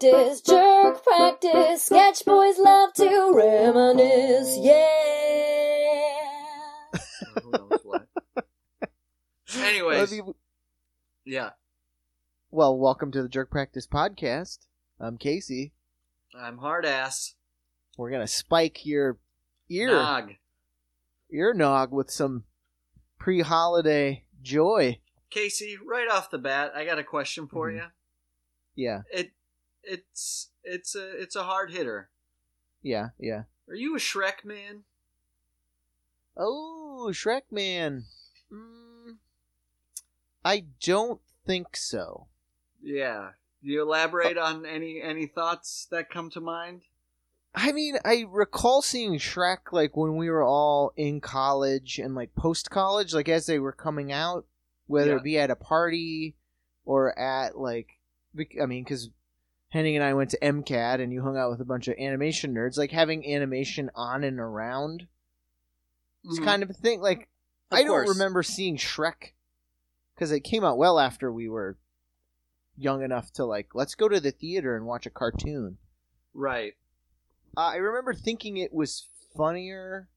practice, jerk practice. Sketch boys love to reminisce, yeah. Or who knows what. Anyways, Let me- yeah, well, welcome to the Jerk Practice Podcast. I'm Casey. I'm hard ass. We're gonna spike your ear Nog. ear nog with some pre-holiday joy. Casey, right off the bat, I got a question for Mhm. you. Yeah, It it's it's a it's a hard hitter. yeah, yeah. Are you a Shrek man? Oh, Shrek Man. Mm, I don't think so. Yeah. Do you elaborate on any any thoughts that come to mind? I mean, I recall seeing Shrek like when we were all in college and like post college, like as they were coming out, whether Yeah. it be at a party or at like, I mean, because Henning and I went to MCAD and you hung out with a bunch of animation nerds, like having animation on and around. It's Mhm. kind of a thing. Like, Of I don't remember seeing Shrek because it came out well after we were young enough to like, let's go to the theater and watch a cartoon. Right. Uh, I remember thinking it was funnier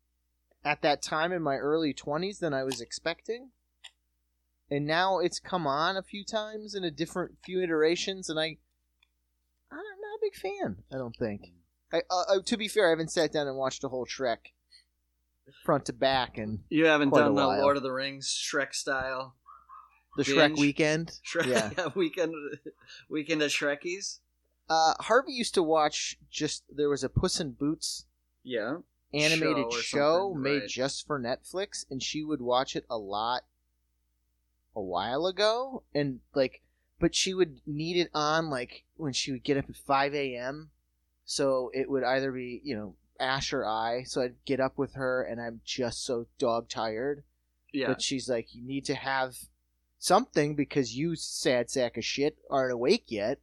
at that time in my early 20s than I was expecting. And now it's come on a few times in a different few iterations, and I, I'm not a big fan. I don't think. I, uh, uh, to be fair, I haven't sat down and watched a whole Shrek front to back and You haven't Quite a done the while. Lord of the Rings Shrek style the Binge? Shrek weekend. Shrek Yeah. weekend weekend at Shrekies. Uh, Harvey used to watch just there was a Puss in Boots Yeah. animated Show show, made right. just for Netflix, and she would watch it a lot a while ago, and like, but she would need it on like when she would get up at five a.m. So it would either be you know Ash or I. So I'd get up with her, and I'm just so dog tired. Yeah. But she's like, you need to have something because you sad sack of shit aren't awake yet.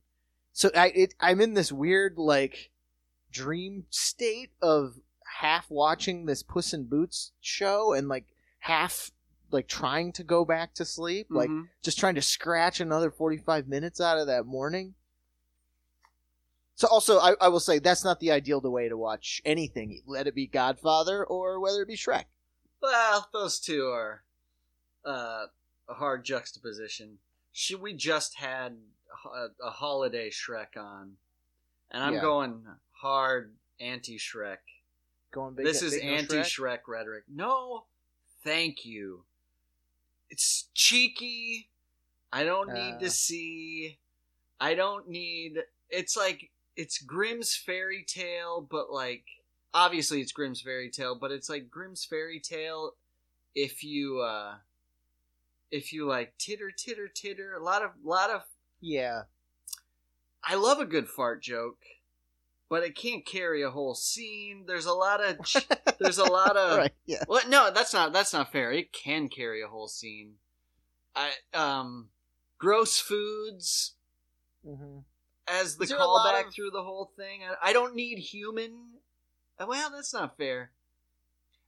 So I it, I'm in this weird like dream state of half watching this Puss in Boots show and like half like trying to go back to sleep, like Mhm. just trying to scratch another 45 minutes out of that morning. So also, I, I will say that's not the ideal way to watch anything. Let it be Godfather or whether it be Shrek. Well, those two are uh, a hard juxtaposition. She, we just had a, a holiday Shrek on, and I'm Yeah. going hard anti Shrek. Going big. This is big no anti? Shrek rhetoric. No, thank you. It's cheeky. I don't need Uh. to see. I don't need. It's like it's Grimm's fairy tale, but like obviously it's Grimm's fairy tale, but it's like Grimm's fairy tale if you uh if you like titter titter titter. A lot of lot of Yeah. I love a good fart joke, but it can't carry a whole scene. There's a lot of ch- there's a lot of right. Yeah. well, no, that's not that's not fair. It can carry a whole scene. I um, gross foods Mm-hmm. as the Is there a lot callback of- through the whole thing. I, I don't need human. uh, Well, that's not fair.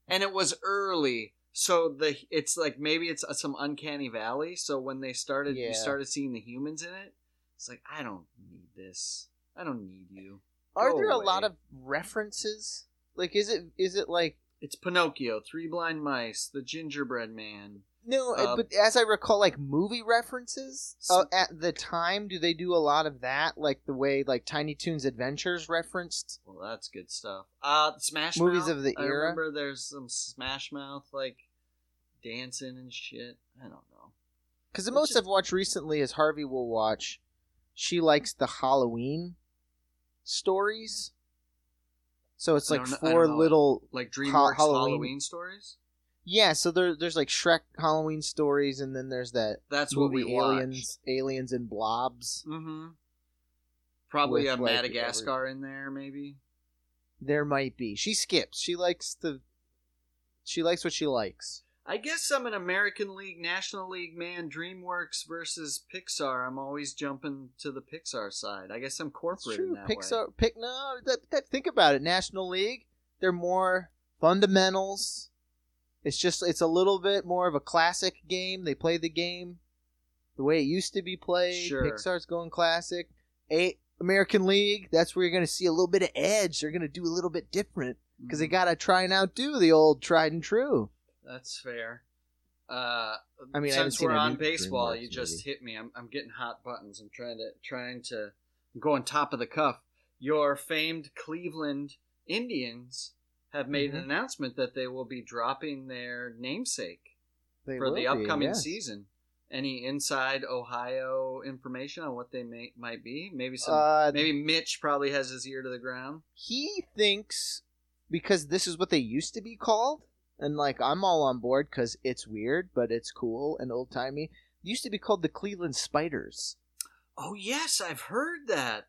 And it was early, so the it's like maybe it's uh, some uncanny valley. So when they started, Yeah. you started seeing the humans in it. It's like I don't need this. I don't need you. Are Go there a lot of references? Like, is it is it like It's Pinocchio, Three Blind Mice, The Gingerbread Man. no? uh, Um, but as I recall, like movie references uh, at the time, do they do a lot of that? Like the way like Tiny Toons Adventures referenced. Well, that's good stuff. Uh, Smash Movies Mouth, of the I era? remember there's some Smash Mouth like dancing and shit. I don't know. Because the It's most just- I've watched recently is Harvey will watch. She likes the Halloween stories. So it's like don't know- I four little Like DreamWorks Halloween- Halloween. stories. Yeah, so there, there's like Shrek Halloween stories, and then there's that That's what movie we watch. Aliens, Aliens and Blobs. Mm-hmm. Probably a like, Madagascar in there, maybe. There might be. She skips. She likes the. She likes what she likes. I guess I'm an American League, National League man. DreamWorks versus Pixar. I'm always jumping to the Pixar side. I guess I'm corporate in true. that way. Pixar, pick no. That, that think about it. National League. They're more fundamentals. It's just it's a little bit more of a classic game. They play the game the way it used to be played. Sure. Pixar's going classic. A American League, that's where you're going to see a little bit of edge. They're going to do a little bit different because they Mm, got to try and outdo the old tried and true. That's fair. Uh, I mean, I since seen we're on baseball, you just movie. hit me. I'm, I'm getting hot buttons. I'm trying to trying to go on top of the cuff. Your famed Cleveland Indians have made Mm-hmm. an announcement that they will be dropping their namesake They for the be, upcoming yes. season. Any inside Ohio information on what they may might be? Maybe some. Uh, maybe Mitch probably has his ear to the ground. he thinks because this is what they used to be called, and like I'm all on board because it's weird, but it's cool and old timey. Used to be called the Cleveland Spiders. Oh yes, I've heard that.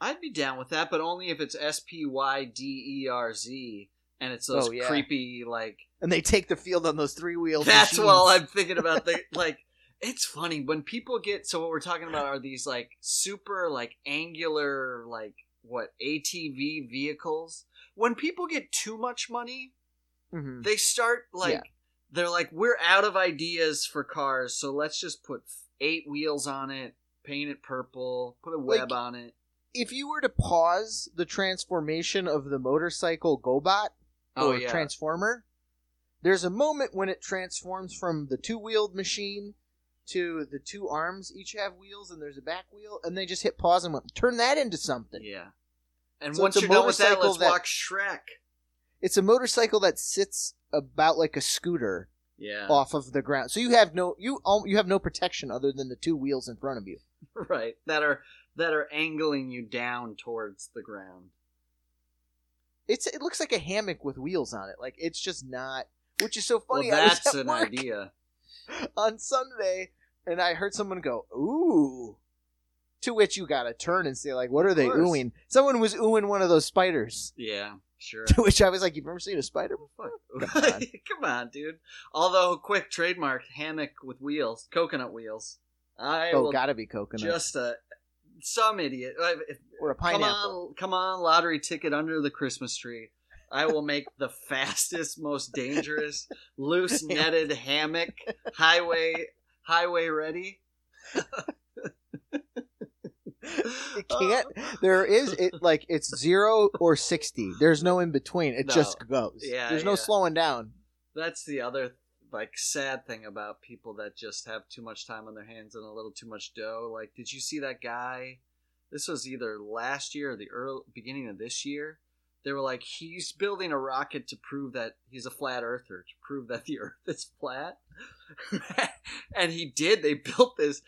I'd be down with that, but only if it's S P Y D E R Z and it's those Oh, yeah. creepy like. And they take the field on those three wheels. That's what I'm thinking about. The like, it's funny when people get. So what we're talking about are these like super like angular like what ATV vehicles. When people get too much money, hmm they start like Yeah. they're like we're out of ideas for cars, so let's just put eight wheels on it, paint it purple, put a web Like- on it. If you were to pause the transformation of the motorcycle GoBot Oh or yeah, Transformer, there's a moment when it transforms from the two-wheeled machine to the two arms each have wheels and there's a back wheel, and they just hit pause and went, turn that into something. yeah. And So once you're done with that, let's that- watch Shrek. It's a motorcycle that sits about like a scooter Yeah, off of the ground, so you have no you al- you have no protection other than the two wheels in front of you. right. That are that are angling you down towards the ground. It's it looks like a hammock with wheels on it. Like it's just not, which is so funny. well, I was that's at an idea. on Sunday, and I heard someone go, "Ooh," to which you gotta turn and say, like, "What are they oohing?" Someone was oohing one of those spiders. Yeah, sure. To which I was like, "You've never seen a spider before?" Come on. Come dude. Although, quick trademark hammock with wheels, coconut wheels. I Oh, will gotta be coconut just uh, some idiot. or a Come pineapple. on, come on, lottery ticket under the Christmas tree. I will make the fastest, most dangerous, loose netted hammock highway highway ready. It uh, can't. There is it like it's zero or sixty. There's no in between. It No. just goes. Yeah, There's no yeah. slowing down. That's the other like sad thing about people that just have too much time on their hands and a little too much dough. Like, did you see that guy? This was either last year or the early beginning of this year. They were like, he's building a rocket to prove that he's a flat earther, to prove that the Earth is flat. and he did. They built this.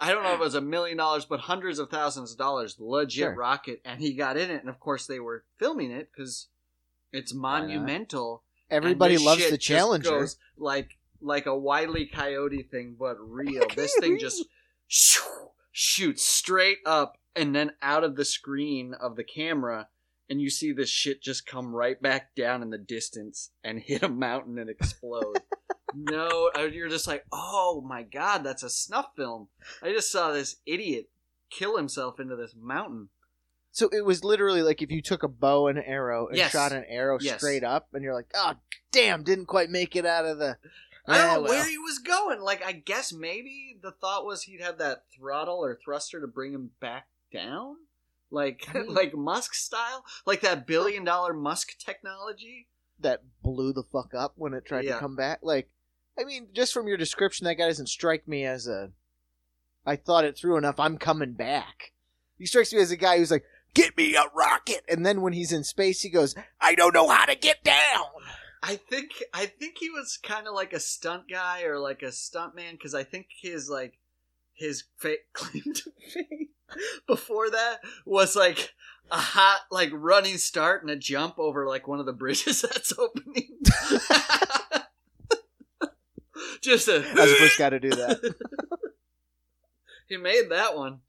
I don't know if it was a million dollars, but hundreds of thousands of dollars, legit Sure. rocket, and he got in it. And of course, they were filming it because it's monumental. Everybody loves the Challenger. like like a wily coyote thing, but real. this thing just shoo, shoots straight up and then out of the screen of the camera, and you see this shit just come right back down in the distance and hit a mountain and explode. no, uh, you're just like, oh my god, that's a snuff film. I just saw this idiot kill himself into this mountain. So it was literally like if you took a bow and arrow and Yes. shot an arrow Yes. straight up, and you're like, "Oh, damn! Didn't quite make it out of the." I don't know well. where he was going. Like, I guess maybe the thought was he'd have that throttle or thruster to bring him back down, like I mean- like Musk style, like that billion dollar Musk technology. that blew the fuck up when it tried Yeah. to come back. Like, I mean, just from your description, that guy doesn't strike me as a. I thought it through enough. I'm coming back. He strikes me as a guy who's like, "Get me a rocket," and then when he's in space, he goes, "I don't know how to get down." I think I think he was kind of like a stunt guy or like a stunt man because I think his like his fa- claim to fame before that was like a hot like running start and a jump over like one of the bridges that's opening. Just a I was first guy to do that. he made that one.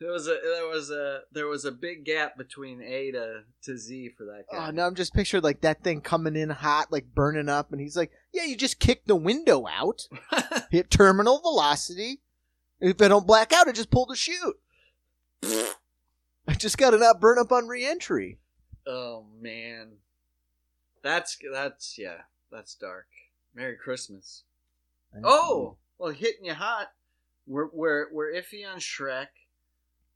There was a there was a there was a big gap between A to to Z for that oh, guy. Oh no, I'm just pictured like that thing coming in hot, like burning up, and he's like, "Yeah, you just kick the window out, hit terminal velocity. If I don't black out, I just pull the chute. I just got to not burn up on reentry." oh man, that's that's yeah, that's dark. Merry Christmas. Oh, well, hitting you hot. We're we're we're iffy on Shrek.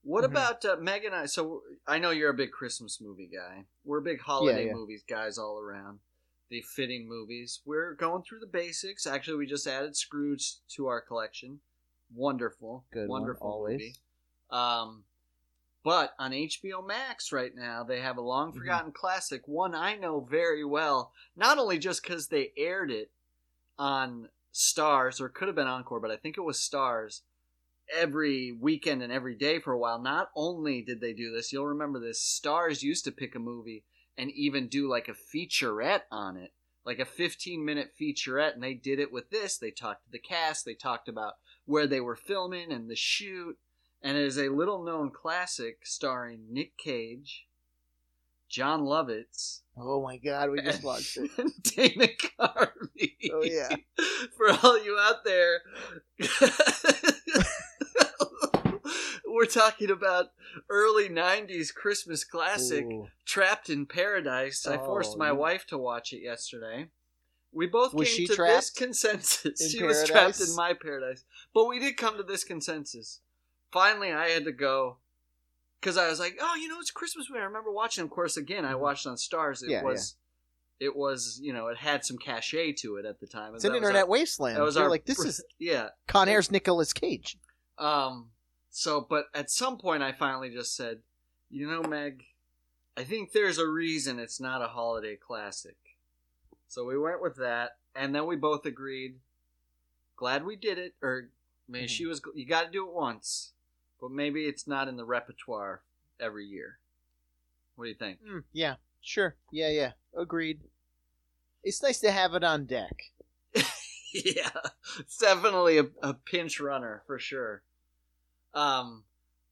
What Mhm. about uh, Meg and I? So I know you're a big Christmas movie guy. We're big holiday yeah. movies guys all around. The fitting movies. We're going through the basics. Actually, we just added Scrooge to our collection. Wonderful, Good one, wonderful always. movie. Um, but on HBO Max right now, they have a long Mm-hmm. forgotten classic, one I know very well. Not only just because they aired it on Stars, or it could have been Encore, but I think it was Stars every weekend and every day for a while. Not only did they do this, you'll remember this. Stars used to pick a movie and even do like a featurette on it, like a 15 minute featurette, and they did it with this. They talked to the cast, they talked about where they were filming and the shoot, and it is a little known classic starring Nick Cage, Jon Lovitz, Oh my god, we just watched it. Dana Carvey. Oh, yeah. For all you out there, we're talking about early '90s Christmas classic, Ooh. "Trapped in Paradise." I forced Oh, my wife to watch it yesterday. We both Was came to this consensus. She was trapped in my paradise, but we did come to this consensus. Finally, I had to go because I was like, "Oh, you know, it's Christmas movie." I remember watching. Of course, again, I Mhm. watched on Stars. It Yeah, was, it was, you know, it had some cachet to it at the time. It's an internet wasteland. That was You're our like, this is yeah. Con Air's Nicolas Cage. Um. So, but at some point, I finally just said, "You know, Meg, I think there's a reason it's not a holiday classic." So we went with that, and then we both agreed. Glad we did it, or maybe Mhm. she was. You got to do it once, but maybe it's not in the repertoire every year. What do you think? Mm, yeah, sure. Yeah, yeah. Agreed. It's nice to have it on deck. yeah, it's definitely a, a pinch runner for sure. Um,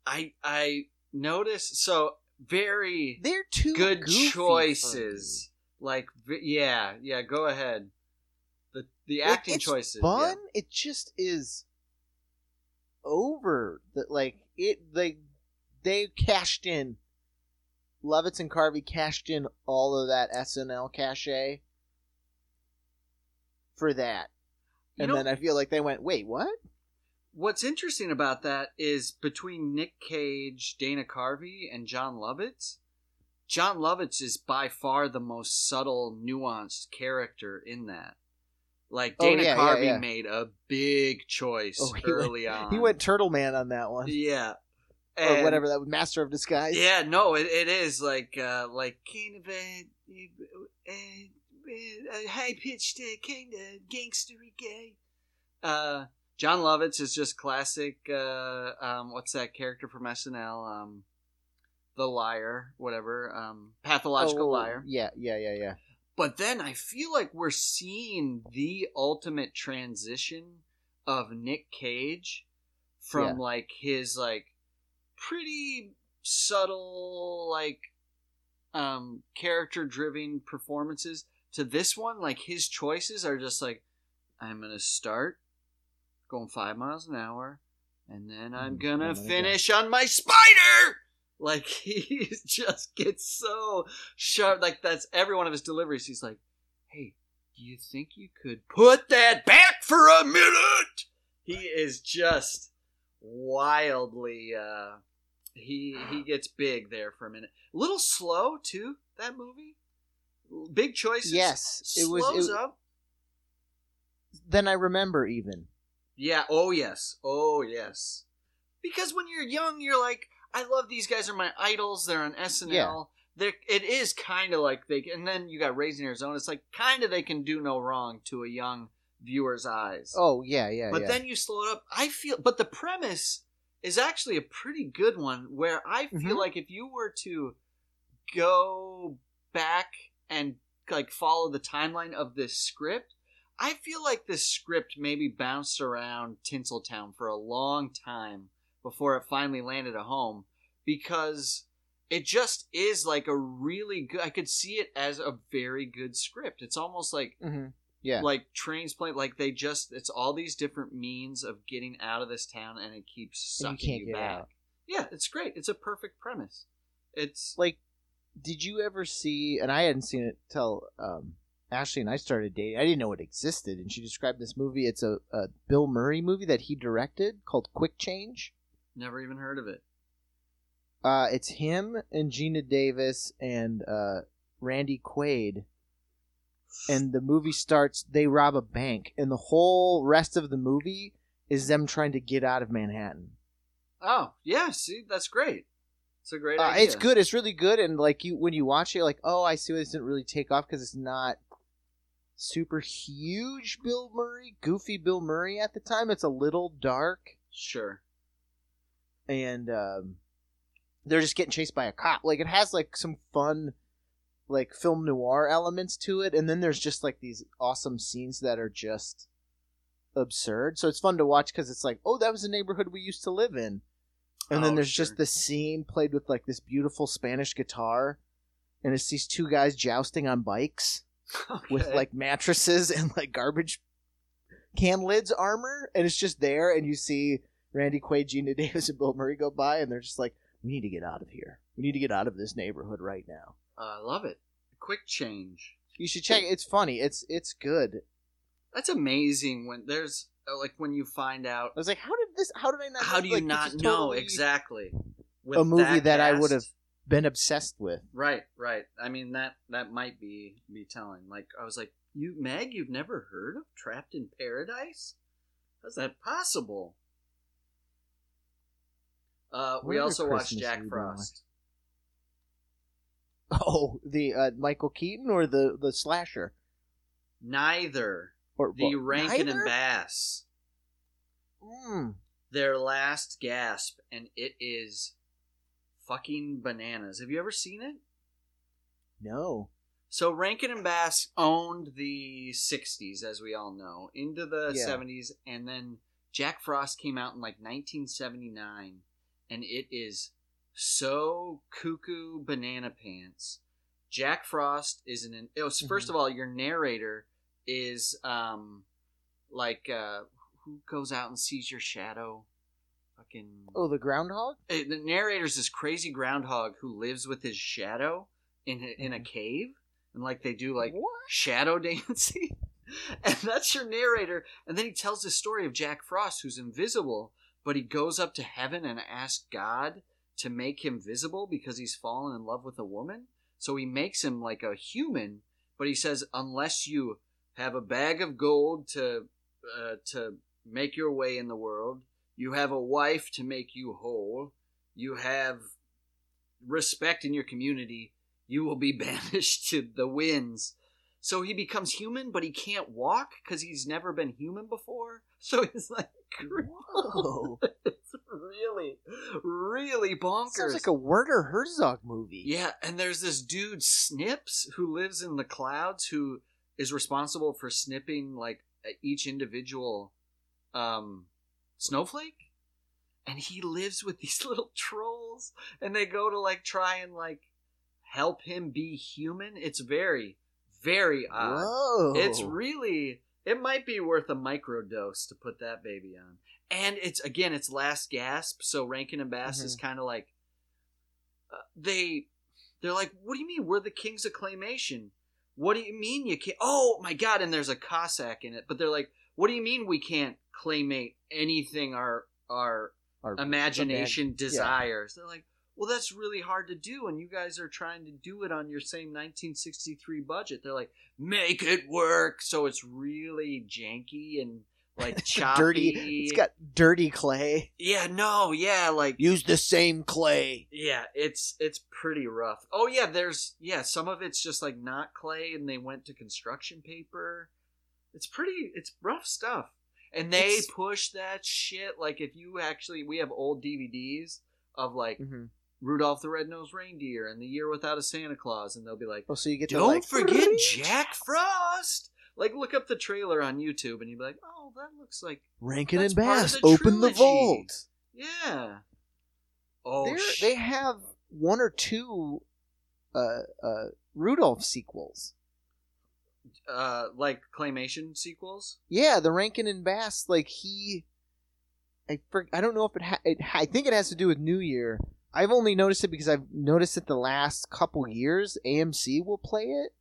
I I noticed so very They're too good choices. Like yeah, yeah. Go ahead. The the acting it's choices. Fun. It just is over. It. They they cashed in. Lovitz and Carvey cashed in all of that SNL cachet for that, You and know- then I feel like they went, "Wait, what?" What's interesting about that is between Nick Cage, Dana Carvey, and Jon Lovitz. Jon Lovitz is by far the most subtle, nuanced character in that. Like Oh, Dana yeah, yeah, Carvey yeah. made a big choice Oh, he went- early on. He went Turtle Man on that one, yeah, or whatever that was, Master of Disguise. Yeah, no, it, it is like uh, like kind of a, a, a high pitched uh, kind of gangstery guy. Uh, Jon Lovitz is just classic. Uh, um, what's that character from SNL? Um, the liar, whatever. Um, pathological Oh, liar. Yeah, yeah, yeah, yeah. But then I feel like we're seeing the ultimate transition of Nick Cage from Yeah. like his like pretty subtle like um character driven performances to this one. Like his choices are just like I'm going to start going 5 miles an hour and then I'm Mm, going to my finish on my spider like he just gets so sharp like that's every one of his deliveries he's like hey do you think you could put that back for a minute he is just wildly uh he he gets big there for a minute a little slow too that movie big choices Yes, it was. slows It, up then I remember even. Yeah. Oh yes. Oh yes. Because when you're young, you're like, I love these guys are my idols. They're on SNL. Yeah. They're, it is kind of like they. And then you got Raising Arizona. It's like kind of they can do no wrong to a young viewer's eyes. Oh yeah, yeah, but yeah. then you slow it up. I feel. But the premise is actually a pretty good one. Where I feel Mhm. like if you were to go back and like follow the timeline of this script, I feel like this script maybe bounced around Tinseltown for a long time before it finally landed a home because it just is like a really good I could see it as a very good script. It's almost like Mhm. Yeah. like trains play like they just it's all these different means of getting out of this town and it keeps And you sucking can't you, get back. out. Yeah, it's great. It's a perfect premise. It's like did you ever see and i hadn't seen it till um ashley and i started dating i didn't know it existed and she described this movie it's a, a bill murray movie that he directed called quick change never even heard of it. Uh, it's him and Geena Davis and uh, Randy Quaid. And the movie starts. They rob a bank, and the whole rest of the movie is them trying to get out of Manhattan. Oh yeah, see that's great. It's a great Uh, idea. it's good. It's really good, and like you, when you watch it, you're like, oh, I see why this didn't really take off because it's not super huge. Bill Murray, goofy Bill Murray at the time. It's a little dark, Sure. And um, they're just getting chased by a cop. Like it has like some fun, like film noir elements to it, and then there's just like these awesome scenes that are just absurd. So it's fun to watch because it's like, oh, that was a neighborhood we used to live in. And then Oh, there's sure. just this scene played with like this beautiful Spanish guitar, and it's these two guys jousting on bikes with like mattresses and like garbage can lids armor, and it's just there, and you see Randy Quaid, Geena Davis, and Bill Murray go by, and they're just like, "We need to get out of here. We need to get out of this neighborhood right now." Uh, I love it. Quick change. You should check. It's funny. It's it's good. That's amazing when there's uh, like when you find out. I was like, "How did this? How did I not? How do you like, not know totally exactly? a movie that that I would have been obsessed with?" Right, right. I mean that that might be be telling. Like I was like, you Meg, you've never heard of Trapped in Paradise? How's that possible? Uh, we also watched Jack Frost. Oh, the uh, Michael Keaton or the the slasher Neither or the well, Rankin neither? and Bass. Mm. Their last gasp, and it is fucking bananas. Have you ever seen it? No. So Rankin and Bass owned the '60s, as we all know, into the Yeah. '70s, and then Jack Frost came out in like 1979, and it is so cuckoo banana pants. Jack Frost is an. It was 1st Mhm. of all, your narrator is um, like uh, who goes out and sees your shadow, fucking. Oh, the groundhog. Uh, the narrator's this crazy groundhog who lives with his shadow in a, in a cave, and like they do like what? shadow dancing, and that's your narrator. And then he tells the story of Jack Frost, who's invisible, but he goes up to heaven and asks God to make him visible because he's fallen in love with a woman. So he makes him like a human, but he says unless you have a bag of gold to uh, to make your way in the world, you have a wife to make you whole, you have respect in your community, you will be banished to the winds. So he becomes human, but he can't walk because he's never been human before. So he's like, Whoa. it's really, really bonkers. Sounds like a Werner Herzog movie. Yeah, and there's this dude Snips who lives in the clouds who is responsible for snipping like each individual um snowflake and he lives with these little trolls and they go to like try and like help him be human. It's very very odd. Whoa. It's really it might be worth a microdose to put that baby on. And it's again it's last gasp, so Rankin and Bass is kind of like uh, they they're like, "What do you mean we're the kings of claymation? What do you mean you can't Oh my god, and there's a Cossack in it, but they're like, "What do you mean we can't claymate anything our our Our- imagination imag- yeah. desires?" They're like, "Well, that's really hard to do and you guys are trying to do it on your same 1963 budget." They're like, make it work. So it's really janky and like choppy. dirty. It's got dirty clay. yeah, no, yeah, like Use the same clay. yeah, it's it's pretty rough. Oh yeah, there's yeah, some of it's just like not clay, and they went to construction paper. It's pretty, it's rough stuff. And they It's- push that shit. Like if you actually, we have old DVDs of like Mm-hmm. Rudolph the Red-Nosed Reindeer and The Year Without a Santa Claus, and they'll be like, Oh, so you get to Don't like, forget Jack Frost. Like, look up the trailer on YouTube, and you'd be like, "Oh, that looks like Rankin and Bass. the Open the vault. yeah." Oh, sh- they have one or two uh, uh, Rudolph sequels. uh, like claymation sequels. Yeah, the Rankin and Bass, like he, I I don't know if it, ha- it I think it has to do with New Year. I've only noticed it because I've noticed it the last couple years. AMC will play it.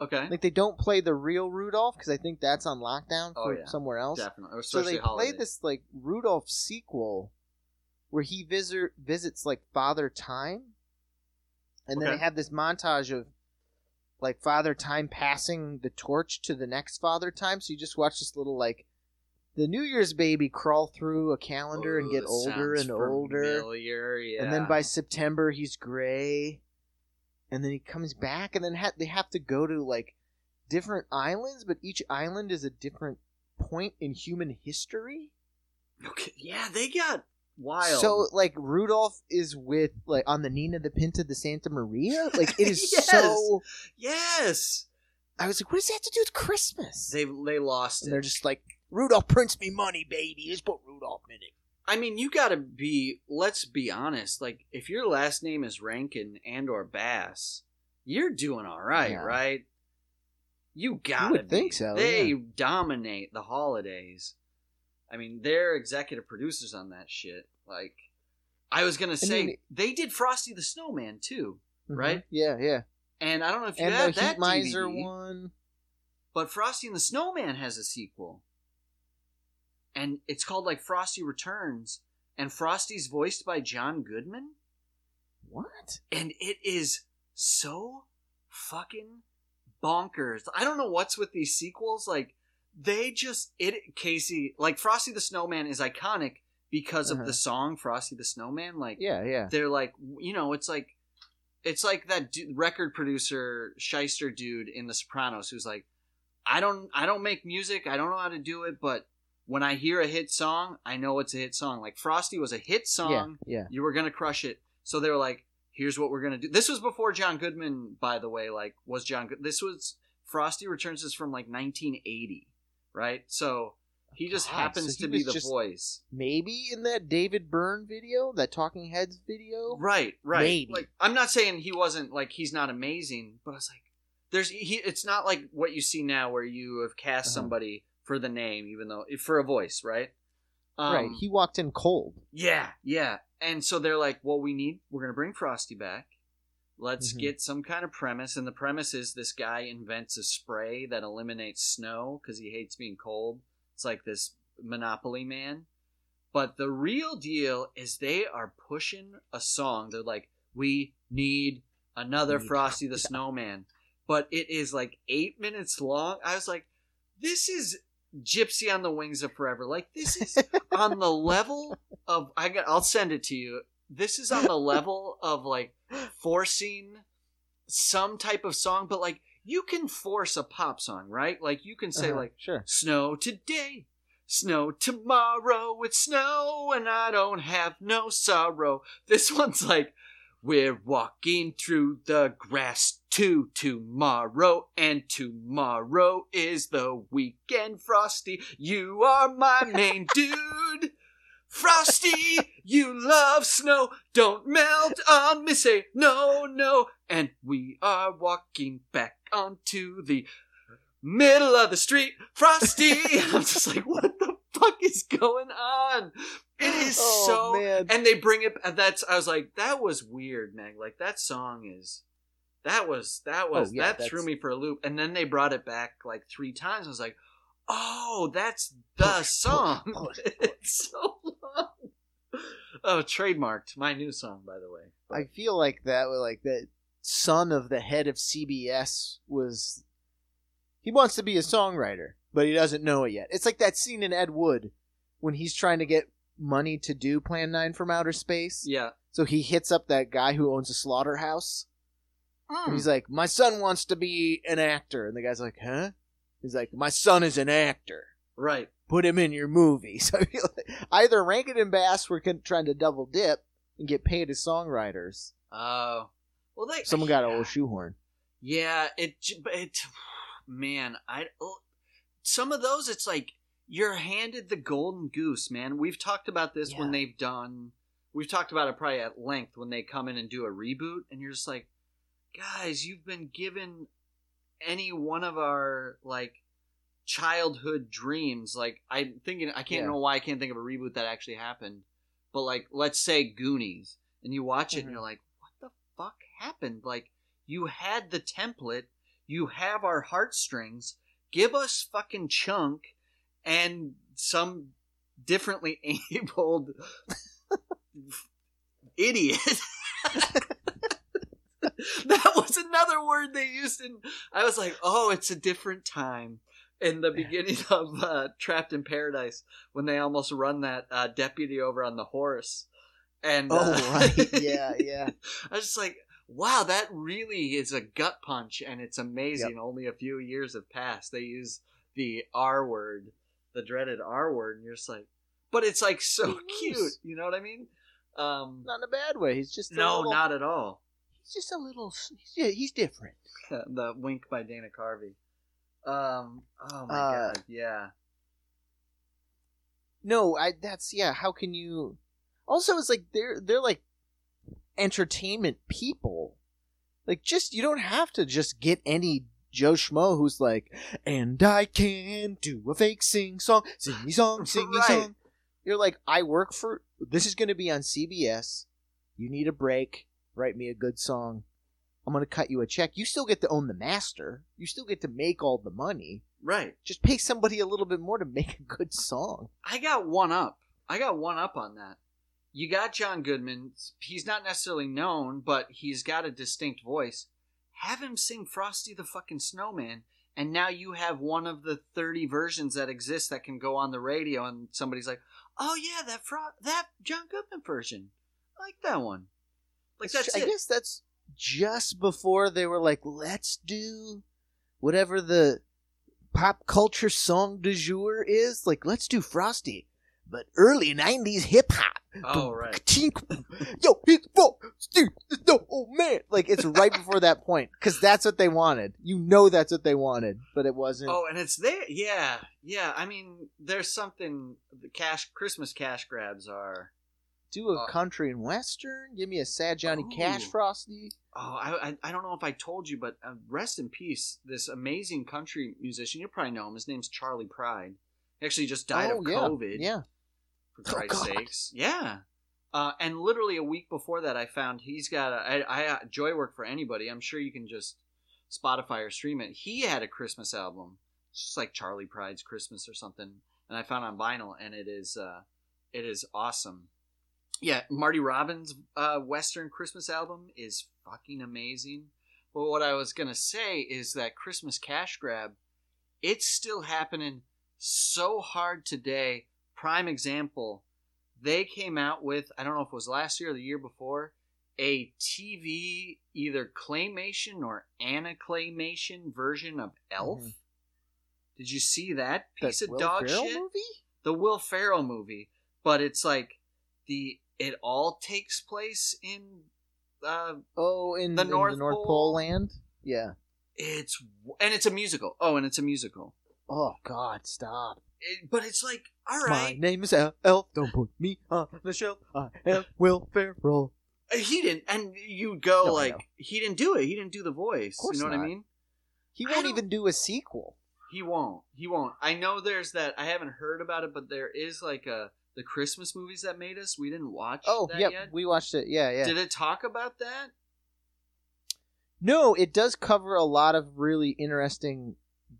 Okay, Like they don't play the real Rudolph because I think that's on lockdown Oh, for yeah. somewhere else. definitely. So they holiday. play this like Rudolph sequel, where he visit visits like Father Time, and then they have this montage of like Father Time passing the torch to the next Father Time. So you just watch this little like the New Year's baby crawl through a calendar and get older and older. yeah. And then by September he's gray, and then he comes back, and then ha- they have to go to like different islands, but each island is a different point in human history. okay, yeah, they got wild. So like Rudolph is with like on the Nina the Pinta the Santa Maria. Like it is Yes. so. yes, I was like, what does that have to do with Christmas? they they lost and it. they're just like Rudolph prints me money, baby. Just put Rudolph in it. I mean, you got to be. Let's be honest. Like, if your last name is Rankin and or Bass, you're doing all right, Yeah. right? You gotta would be. think so, They yeah. dominate the holidays. I mean, they're executive producers on that shit. Like, I was gonna say mean- they did Frosty the Snowman too, Right? Mhm. Yeah, yeah. and I don't know if you And have the that Heat Miser DVD, one. but Frosty and the Snowman has a sequel. And it's called like Frosty Returns. And Frosty's voiced by John Goodman. What? And it is so fucking bonkers. I don't know what's with these sequels. Like, they just, it, Casey, like Frosty the Snowman is iconic because of Uh-huh. the song Frosty the Snowman. Like, Yeah, yeah. they're like you know it's like it's like that record producer shyster dude in the sopranos who's like i don't i don't make music i don't know how to do it but when i hear a hit song i know it's a hit song like frosty was a hit song Yeah, yeah. you were gonna crush it so they were like here's what we're gonna do this was before john goodman by the way like was john good this was frosty returns is from like 1980 right so he just God, happens so he to be the voice Maybe in that David Byrne video, that Talking Heads video. Right, right. Maybe. Like I'm not saying he wasn't like he's not amazing, but I was like, there's he. It's not like what you see now where you have cast Uh-huh. somebody for the name, even though for a voice, right? Um, right. He walked in cold. yeah, yeah. And so they're like, well, we need. We're gonna bring Frosty back. Let's Mhm. get some kind of premise, and the premise is this guy invents a spray that eliminates snow because he hates being cold. It's like this Monopoly man. But the real deal is they are pushing a song. They're like, we need another Need- Frosty the. Snowman. But it is like eight minutes long. I was like, this is Gypsy on the Wings of Forever. Like, this is on the level of. I got, I'll send it to you. This is on the level of like forcing some type of song, but like, you can force a pop song, right? Like, you can say, Uh-huh, like, sure. Snow today, snow tomorrow. It's snow and I don't have no sorrow. This one's like, we're walking through the grass to tomorrow, and tomorrow is the weekend. Frosty, you are my main dude. Frosty, you love snow. Don't melt on me. Say no, no. And we are walking back onto the middle of the street. Frosty. I'm just like, what the fuck is going on? It is oh, so. man. And they bring it. That's. I was like, that was weird, Meg. Like that song is. That was that oh, was Oh, yeah, that threw me for a loop. And then they brought it back like three times. I was like, oh, that's the song. Oh, push, it's so long. Oh, trademarked. My new song, by the way. I feel like that like that son of the head of CBS was he wants to be a songwriter, but he doesn't know it yet. It's like that scene in Ed Wood when he's trying to get money to do Plan 9 from outer space. Yeah. So he hits up that guy who owns a slaughterhouse. And he's like, "My son wants to be an actor." And the guy's like, "Huh?" He's like, "My son is an actor. right. Put him in your movie." So I feel like either Rankin and Bass were trying to double dip and get paid as songwriters. Oh. well, they. Someone got a yeah. little shoehorn. Yeah, it it man, I oh, some of those it's like you're handed the golden goose, man. We've talked about this when they've done we've talked about it probably at length when they come in and do a reboot and you're just like, guys, you've been given any one of our like childhood dreams. Like I'm thinking I can't Yeah. know why I can't think of a reboot that actually happened. But like let's say Goonies and you watch it and Mhm. you're like, what the fuck happened? Like you had the template, you have our heartstrings, give us fucking chunk and some differently abled idiot. that was another word they used in. I was like, oh, it's a different time. In the beginning of uh, Trapped in Paradise, when they almost run that uh, deputy over on the horse, and Oh uh, right, yeah, yeah. I was just like, wow, that really is a gut punch, and it's amazing. Only a few years have passed. They use the R word, the dreaded R word, and you're just like, but it's like so cute. You know what I mean? Um, Not in a bad way. He's just no, little, not at all. He's just a little. Yeah, he's different. the wink by Dana Carvey. Um, oh my Uh, god, yeah. No, I. That's yeah. How can you? Also, it's like they're they're like entertainment people. Like, just you don't have to just get any Joe Schmo who's like, and I can do a fake sing song, singy song, singy Right. song. You're like, I work for. This is going to be on CBS. You need a break. Write me a good song. I'm going to cut you a check. You still get to own the master. You still get to make all the money. Right. Just pay somebody a little bit more to make a good song. I got one up. I got one up on that. You got John Goodman. He's not necessarily known, but he's got a distinct voice. Have him sing Frosty the fucking Snowman, and now you have one of the 30 versions that exist that can go on the radio, and somebody's like, oh yeah, that Fro- that John Goodman version. I like that one. Like, that's I it. guess that's just before they were like, let's do whatever the pop culture song du jour is. Like, let's do Frosty, but early '90s hip hop. Oh, right. Yo, it's Frosty. No, oh man! Like it's right before that point because that's what they wanted. You know, that's what they wanted, but it wasn't. Oh, and it's there. Yeah, yeah. I mean, there's something. The cash Christmas cash grabs are. do a uh, country and western. Give me a sad Johnny Cash Frosty. Oh, I, I I don't know if I told you, but uh, rest in peace. This amazing country musician. You probably know him. His name's Charley Pride. He actually just died oh of yeah, COVID. yeah. For Oh, Christ's God. sakes. Yeah. Uh, and literally a week before that, I found he's got a. I, I uh, joy work for anybody. I'm sure you can just Spotify or stream it. He had a Christmas album, it's just like Charley Pride's Christmas or something, and I found on vinyl, and it is uh, it is awesome. Yeah, Marty Robbins' uh, Western Christmas album is fucking amazing. But what I was gonna say is that Christmas cash grab, it's still happening so hard today. Prime example, they came out with I don't know if it was last year or the year before a TV either claymation or anaclaymation version of Elf. Mhm. Did you see that piece That of Will dog Ferrell shit? movie. the Will Ferrell movie, but it's like the it all takes place in uh Oh, in The in North the North Pole? Pole land. Yeah. it's and it's a musical. Oh, and it's a musical. Oh God, stop! It, but it's like all right. My name is. Elf. Don't put me on the shelf. I am Will Ferrell. Uh, He didn't and you go No, I like know. he didn't do it. He didn't do the voice. course You know what I mean? He I won't don't- even do a sequel. He won't. He won't. I know there's that I haven't heard about it, but there is like a the Christmas movies that made us. We didn't watch Oh, that yep, yet. we watched it. Yeah, yeah. Did it talk about that? No, it does cover a lot of really interesting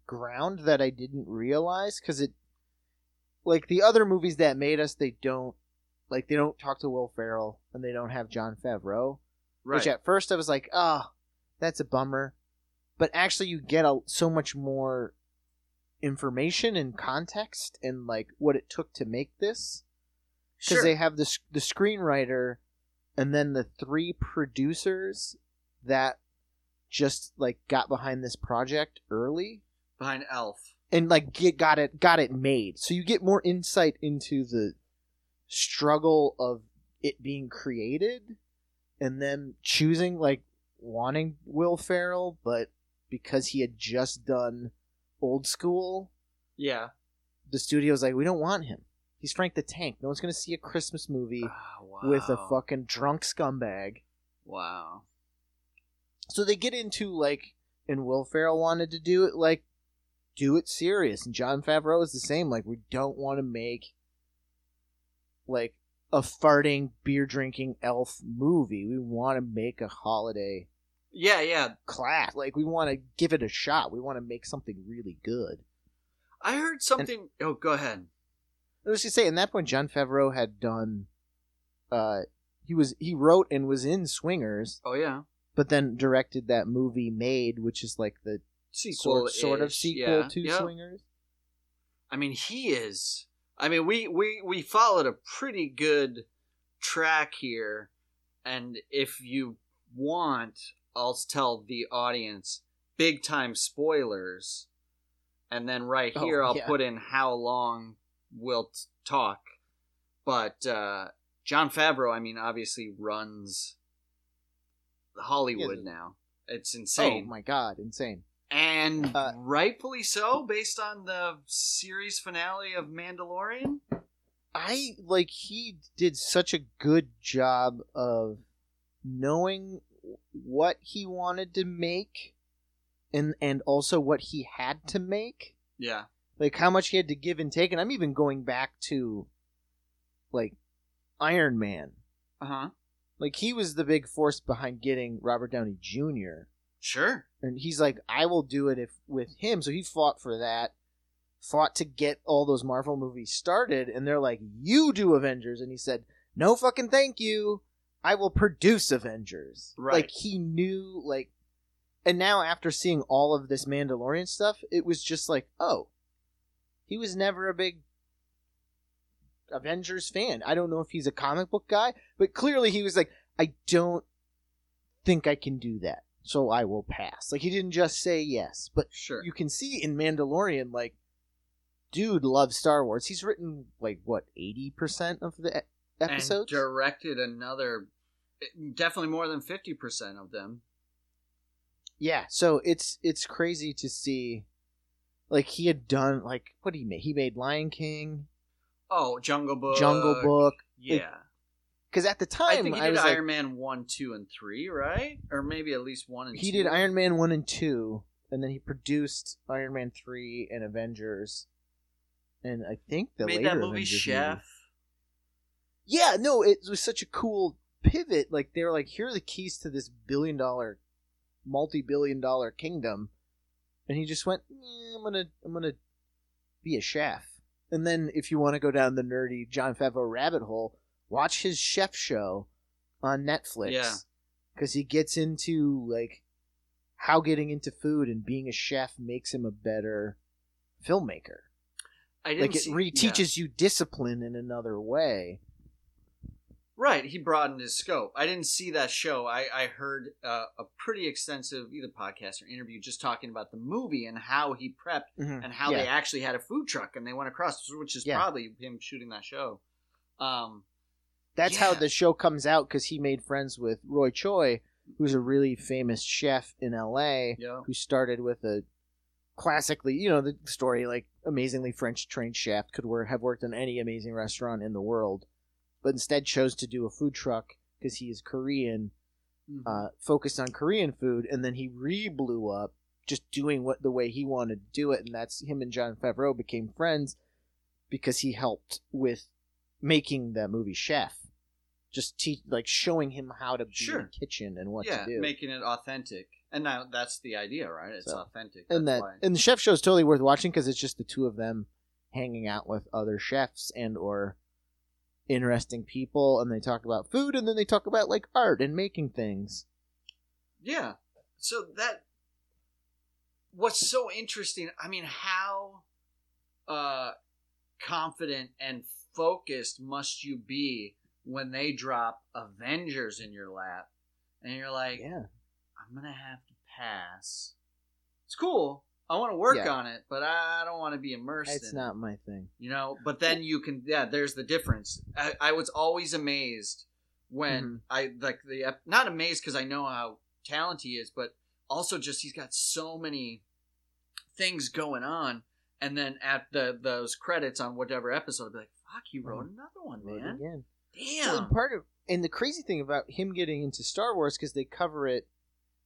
ground that I didn't realize because it, like the other movies that made us, they don't, like they don't talk to Will Ferrell and they don't have Jon Favreau. Right. Which at first I was like, oh, that's a bummer. But actually, you get a, so much more information and context and like what it took to make this because sure. they have the the screenwriter and then the three producers that just like got behind this project early behind Elf. And like get got it got it made so you get more insight into the struggle of it being created and them choosing like wanting Will Ferrell but because he had just done old school Yeah. the studio's like we don't want him he's Frank the Tank no one's going to see a Christmas movie Oh, wow. with a fucking drunk scumbag Wow. so they get into like and Will Ferrell wanted to do it like do it serious. And Jon Favreau is the same. Like we don't want to make like a farting beer drinking elf movie. We want to make a holiday Yeah, yeah. class. Like we want to give it a shot. We want to make something really good. I heard something. oh, go ahead. I was just say at that point Jon Favreau had done uh, he was he wrote and was in Swingers, Oh yeah, but then directed that movie Made, which is like the sequel sort, sort of sequel to yeah. Swingers. I mean, he is. I mean, we we we followed a pretty good track here, and if you want, I'll tell the audience big time spoilers, and then right Oh, here I'll yeah. put in how long we'll t- talk. But uh, Jon Favreau, I mean, obviously runs Hollywood now. It's insane. Oh my god, insane! And Uh, rightfully so based on the series finale of mandalorian? I like he did such a good job of knowing what he wanted to make and and also what he had to make. Yeah. Like how much he had to give and take and i'm even going back to like iron man. Uh-huh. Like he was the big force behind getting robert downey jr sure. And he's like i will do it if with him. So he fought for that fought to get all those marvel movies started and they're like you do avengers. And he said no fucking thank you. I will produce avengers. Right. like he knew like and now after seeing all of this mandalorian stuff it was just like oh he was never a big avengers fan. I don't know if he's a comic book guy but clearly he was like i don't think i can do that so i will pass like he didn't just say yes but sure you can see in Mandalorian, like, dude loves Star Wars. He's written like what eighty percent of the episodes. and directed another definitely more than 50% of them yeah, so it's it's crazy to see. Like he had done like what did he made? He made Lion King, oh jungle book Jungle Book. yeah Because at the time i think he did was iron like, man 1 2 and 3 right or maybe at least 1 and he 2 did Iron Man one and two, and then he produced Iron Man three and Avengers, and I think the made later that movie Avengers chef Yeah, no, it was such a cool pivot. Like they were like, here are the keys to this billion dollar, multi billion dollar kingdom, and he just went, "Eh, I'm gonna, I'm gonna be a chef. And then if you want to go down the nerdy Jon Favreau rabbit hole, watch his chef show on Netflix. Yeah. because he gets into like how getting into food and being a chef makes him a better filmmaker. i didn't Like it see, re- yeah. you discipline in another way. Right, he broadened his scope. I didn't see that show. I, I heard uh, a pretty extensive either podcast or interview just talking about the movie and how he prepped and how Yeah. they actually had a food truck and they went across, which is Yeah. probably him shooting that show. Um, That's how the show comes out because he made friends with Roy Choi, who's a really famous chef in LA, yeah, who started with a classically, you know, the story like amazingly French trained chef could work, have worked in any amazing restaurant in the world, but instead chose to do a food truck because he is Korean, Mhm. uh, focused on Korean food, and then he re blew up just doing what the way he wanted to do it, and that's him and Jon Favreau became friends because he helped with making that movie Chef, just te- like showing him how to be Sure. in the kitchen and what yeah, to do. making it authentic. And now that's the idea, right? It's So, authentic. and that's that why. and the chef show is totally worth watching because it's just the two of them hanging out with other chefs and or interesting people, and they talk about food, and then they talk about like art and making things. Yeah. So that what's so interesting, I mean, how uh confident and focused must you be when they drop Avengers in your lap and you're like, Yeah, I'm going to have to pass. It's cool. I want to work Yeah. on it, but I don't want to be immersed it's in not it. my thing. You know, but then you can yeah, there's the difference. I, I was always amazed when Mhm. I like the not amazed because I know how talented he is, but also just he's got so many things going on. And then at the those credits on whatever episode, I'd be like, "Fuck, he wrote another one, man! Well, Damn!" and part of and the crazy thing about him getting into Star Wars because they cover it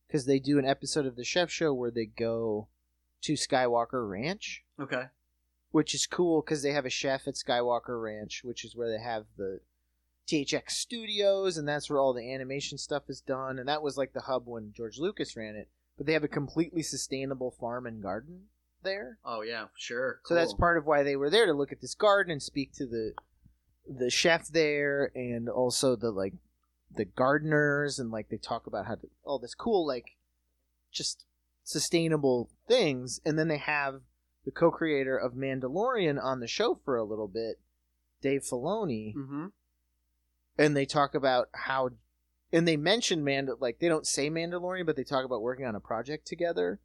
because they do an episode of the Chef Show where they go to Skywalker Ranch, Okay, which is cool because they have a chef at Skywalker Ranch, which is where they have the THX Studios, and that's where all the animation stuff is done. And that was like the hub when George Lucas ran it. But they have a completely sustainable farm and garden there. oh yeah, sure. So that's part of why they were there to look at this garden and speak to the the chef there and also the like the gardeners and like they talk about how to, all this cool like just sustainable things. And then they have the co-creator of Mandalorian on the show for a little bit Dave Filoni. Mm-hmm. and they talk about how and they mention Mand like they don't say Mandalorian but they talk about working on a project together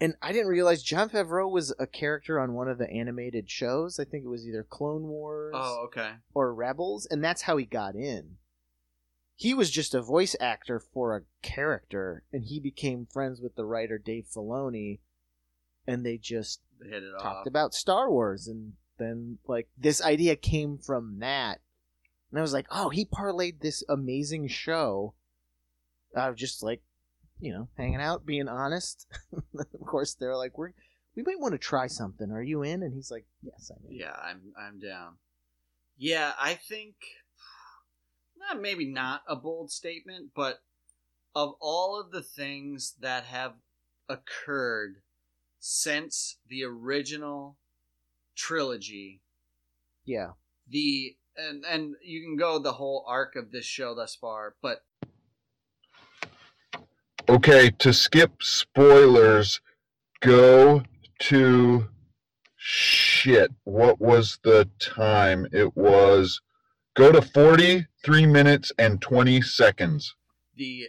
and I didn't realize Jon Favreau was a character on one of the animated shows I think it was either Clone Wars Oh, okay. or Rebels, and that's how he got in. He was just a voice actor for a character, and he became friends with the writer Dave Filoni, and they just They hit it talked off. about Star Wars, and then like this idea came from that, and I was like, oh, he parlayed this amazing show out of just like, you know, hanging out, being honest. of course, they're like, we're we might want to try something. Are you in? And he's like, yes, I'm in. Yeah, I'm I'm down. Yeah, I think not maybe not a bold statement, but of all of the things that have occurred since the original trilogy, Yeah. the and and you can go the whole arc of this show thus far, but Okay, to skip spoilers, go to shit. What was the time? It was go to 43 minutes and 20 seconds. the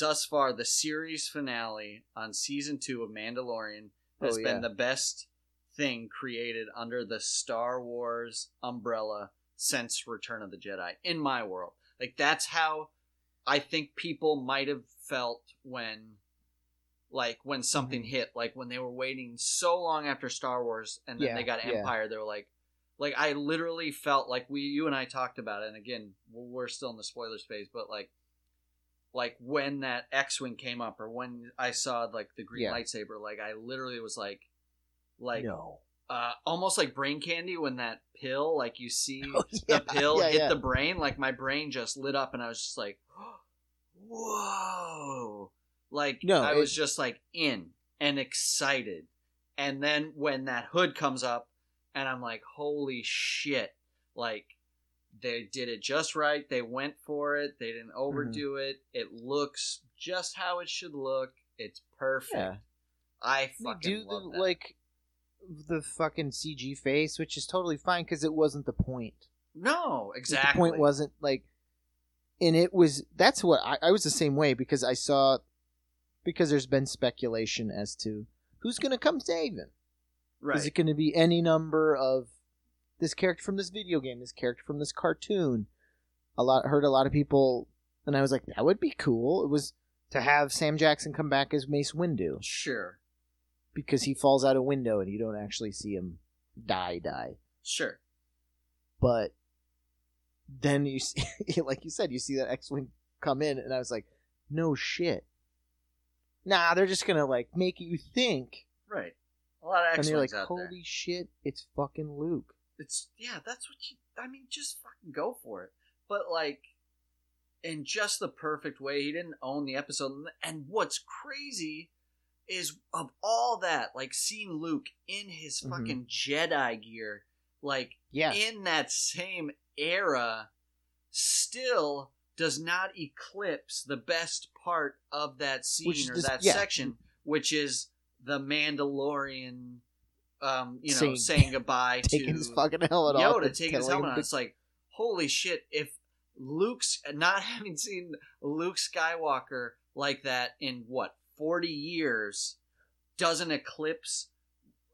thus far the series finale on season two of Mandalorian oh, has Oh, yeah. been the best thing created under the Star Wars umbrella since Return of the Jedi in my world. Like that's how I think people might have felt when like when something Mm-hmm. hit, like when they were waiting so long after Star Wars and then Yeah, they got yeah. Empire, they were like like I literally felt like we you and I talked about it and again, we're still in the spoilers phase, but like like when that X-wing came up or when I saw like the green Yeah. lightsaber, like I literally was like like no. uh almost like brain candy when that pill like you see Oh, yeah, the pill yeah, hit yeah. the brain like my brain just lit up and i was just like whoa. Like No, i was just like in and excited. And then when that hood comes up and i'm like holy shit. Like they did it just right. They went for it. They didn't overdo Mm-hmm. it. It looks just how it should look. It's perfect. Yeah. i They fucking do the, that. like the fucking CG face, which is totally fine because it wasn't the point. no exactly The point wasn't like, and it was. That's what I, I was the same way because I saw, because there's been speculation as to who's going to come save him. right Is it going to be any number of this character from this video game, this character from this cartoon? A lot heard a lot of people, and I was like, that would be cool. It was to have Sam Jackson come back as Mace Windu sure because he falls out a window and you don't actually see him die die. sure But then you see, like you said, you see that X-wing come in, and I was like, no shit. Nah, they're just gonna like make you think, Right. A lot of and you're like, X-Wings out holy there. shit, it's fucking Luke. It's yeah, that's what you. I mean, just fucking go for it. But like, in just the perfect way. He didn't own the episode. And what's crazy is of all that, like seeing Luke in his Mhm. fucking Jedi gear, like Yeah, in that same era, still does not eclipse the best part of that scene Which or that yeah. section, which is the Mandalorian, um, you know, Saying- saying, goodbye taking to his fucking helmet off. Yoda, taking his helmet off. It's like, holy shit! If Luke's not having seen Luke Skywalker like that in what forty years doesn't eclipse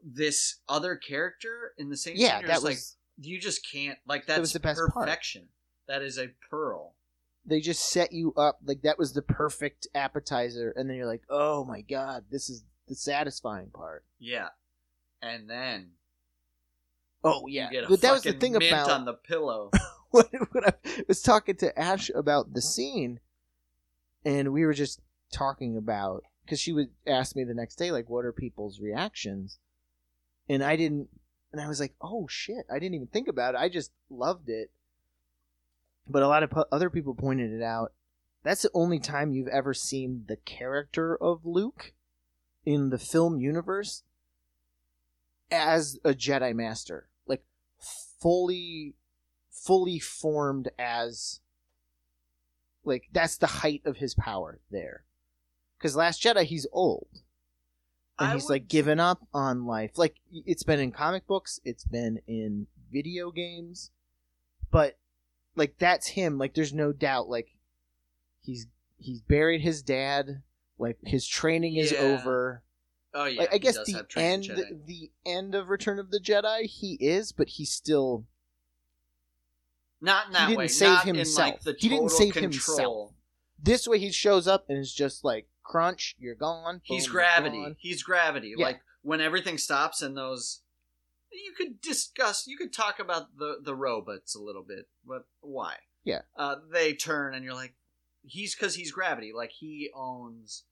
this other character in the same yeah, scene. That was. like you just can't like that's was the best part. perfection. That is a pearl. they just set you up like that was the perfect appetizer, and then you're like, oh my god, this is the satisfying part. Yeah, and then Oh yeah, you get a but that was the thing about on the pillow. when, when I was talking to Ash about the uh-huh. scene, and we were just talking about because she would ask me the next day, like, what are people's reactions? And I didn't, and I was like, oh shit, I didn't even think about it. I just loved it. But a lot of other people pointed it out. That's the only time you've ever seen the character of Luke in the film universe as a Jedi Master, like fully fully formed as like that's the height of his power there. Because Last Jedi, he's old and I he's would- like given up on life. Like it's been in comic books, it's been in video games, but like that's him. Like there's no doubt. Like he's he's buried his dad. Like his training is Yeah. over. Oh yeah, like I guess the end Jedi. the end of Return of the Jedi he is, but he's still Not in he didn't way. save not himself. In, like, He didn't save control. himself. this way. He shows up and is just like crunch. You're gone. He's boom, you're gravity. gone. He's gravity. Yeah. Like when everything stops and those you could discuss you could talk about the the robots a little bit, but why? Yeah. Uh they turn and you're like he's cuz he's gravity, like he owns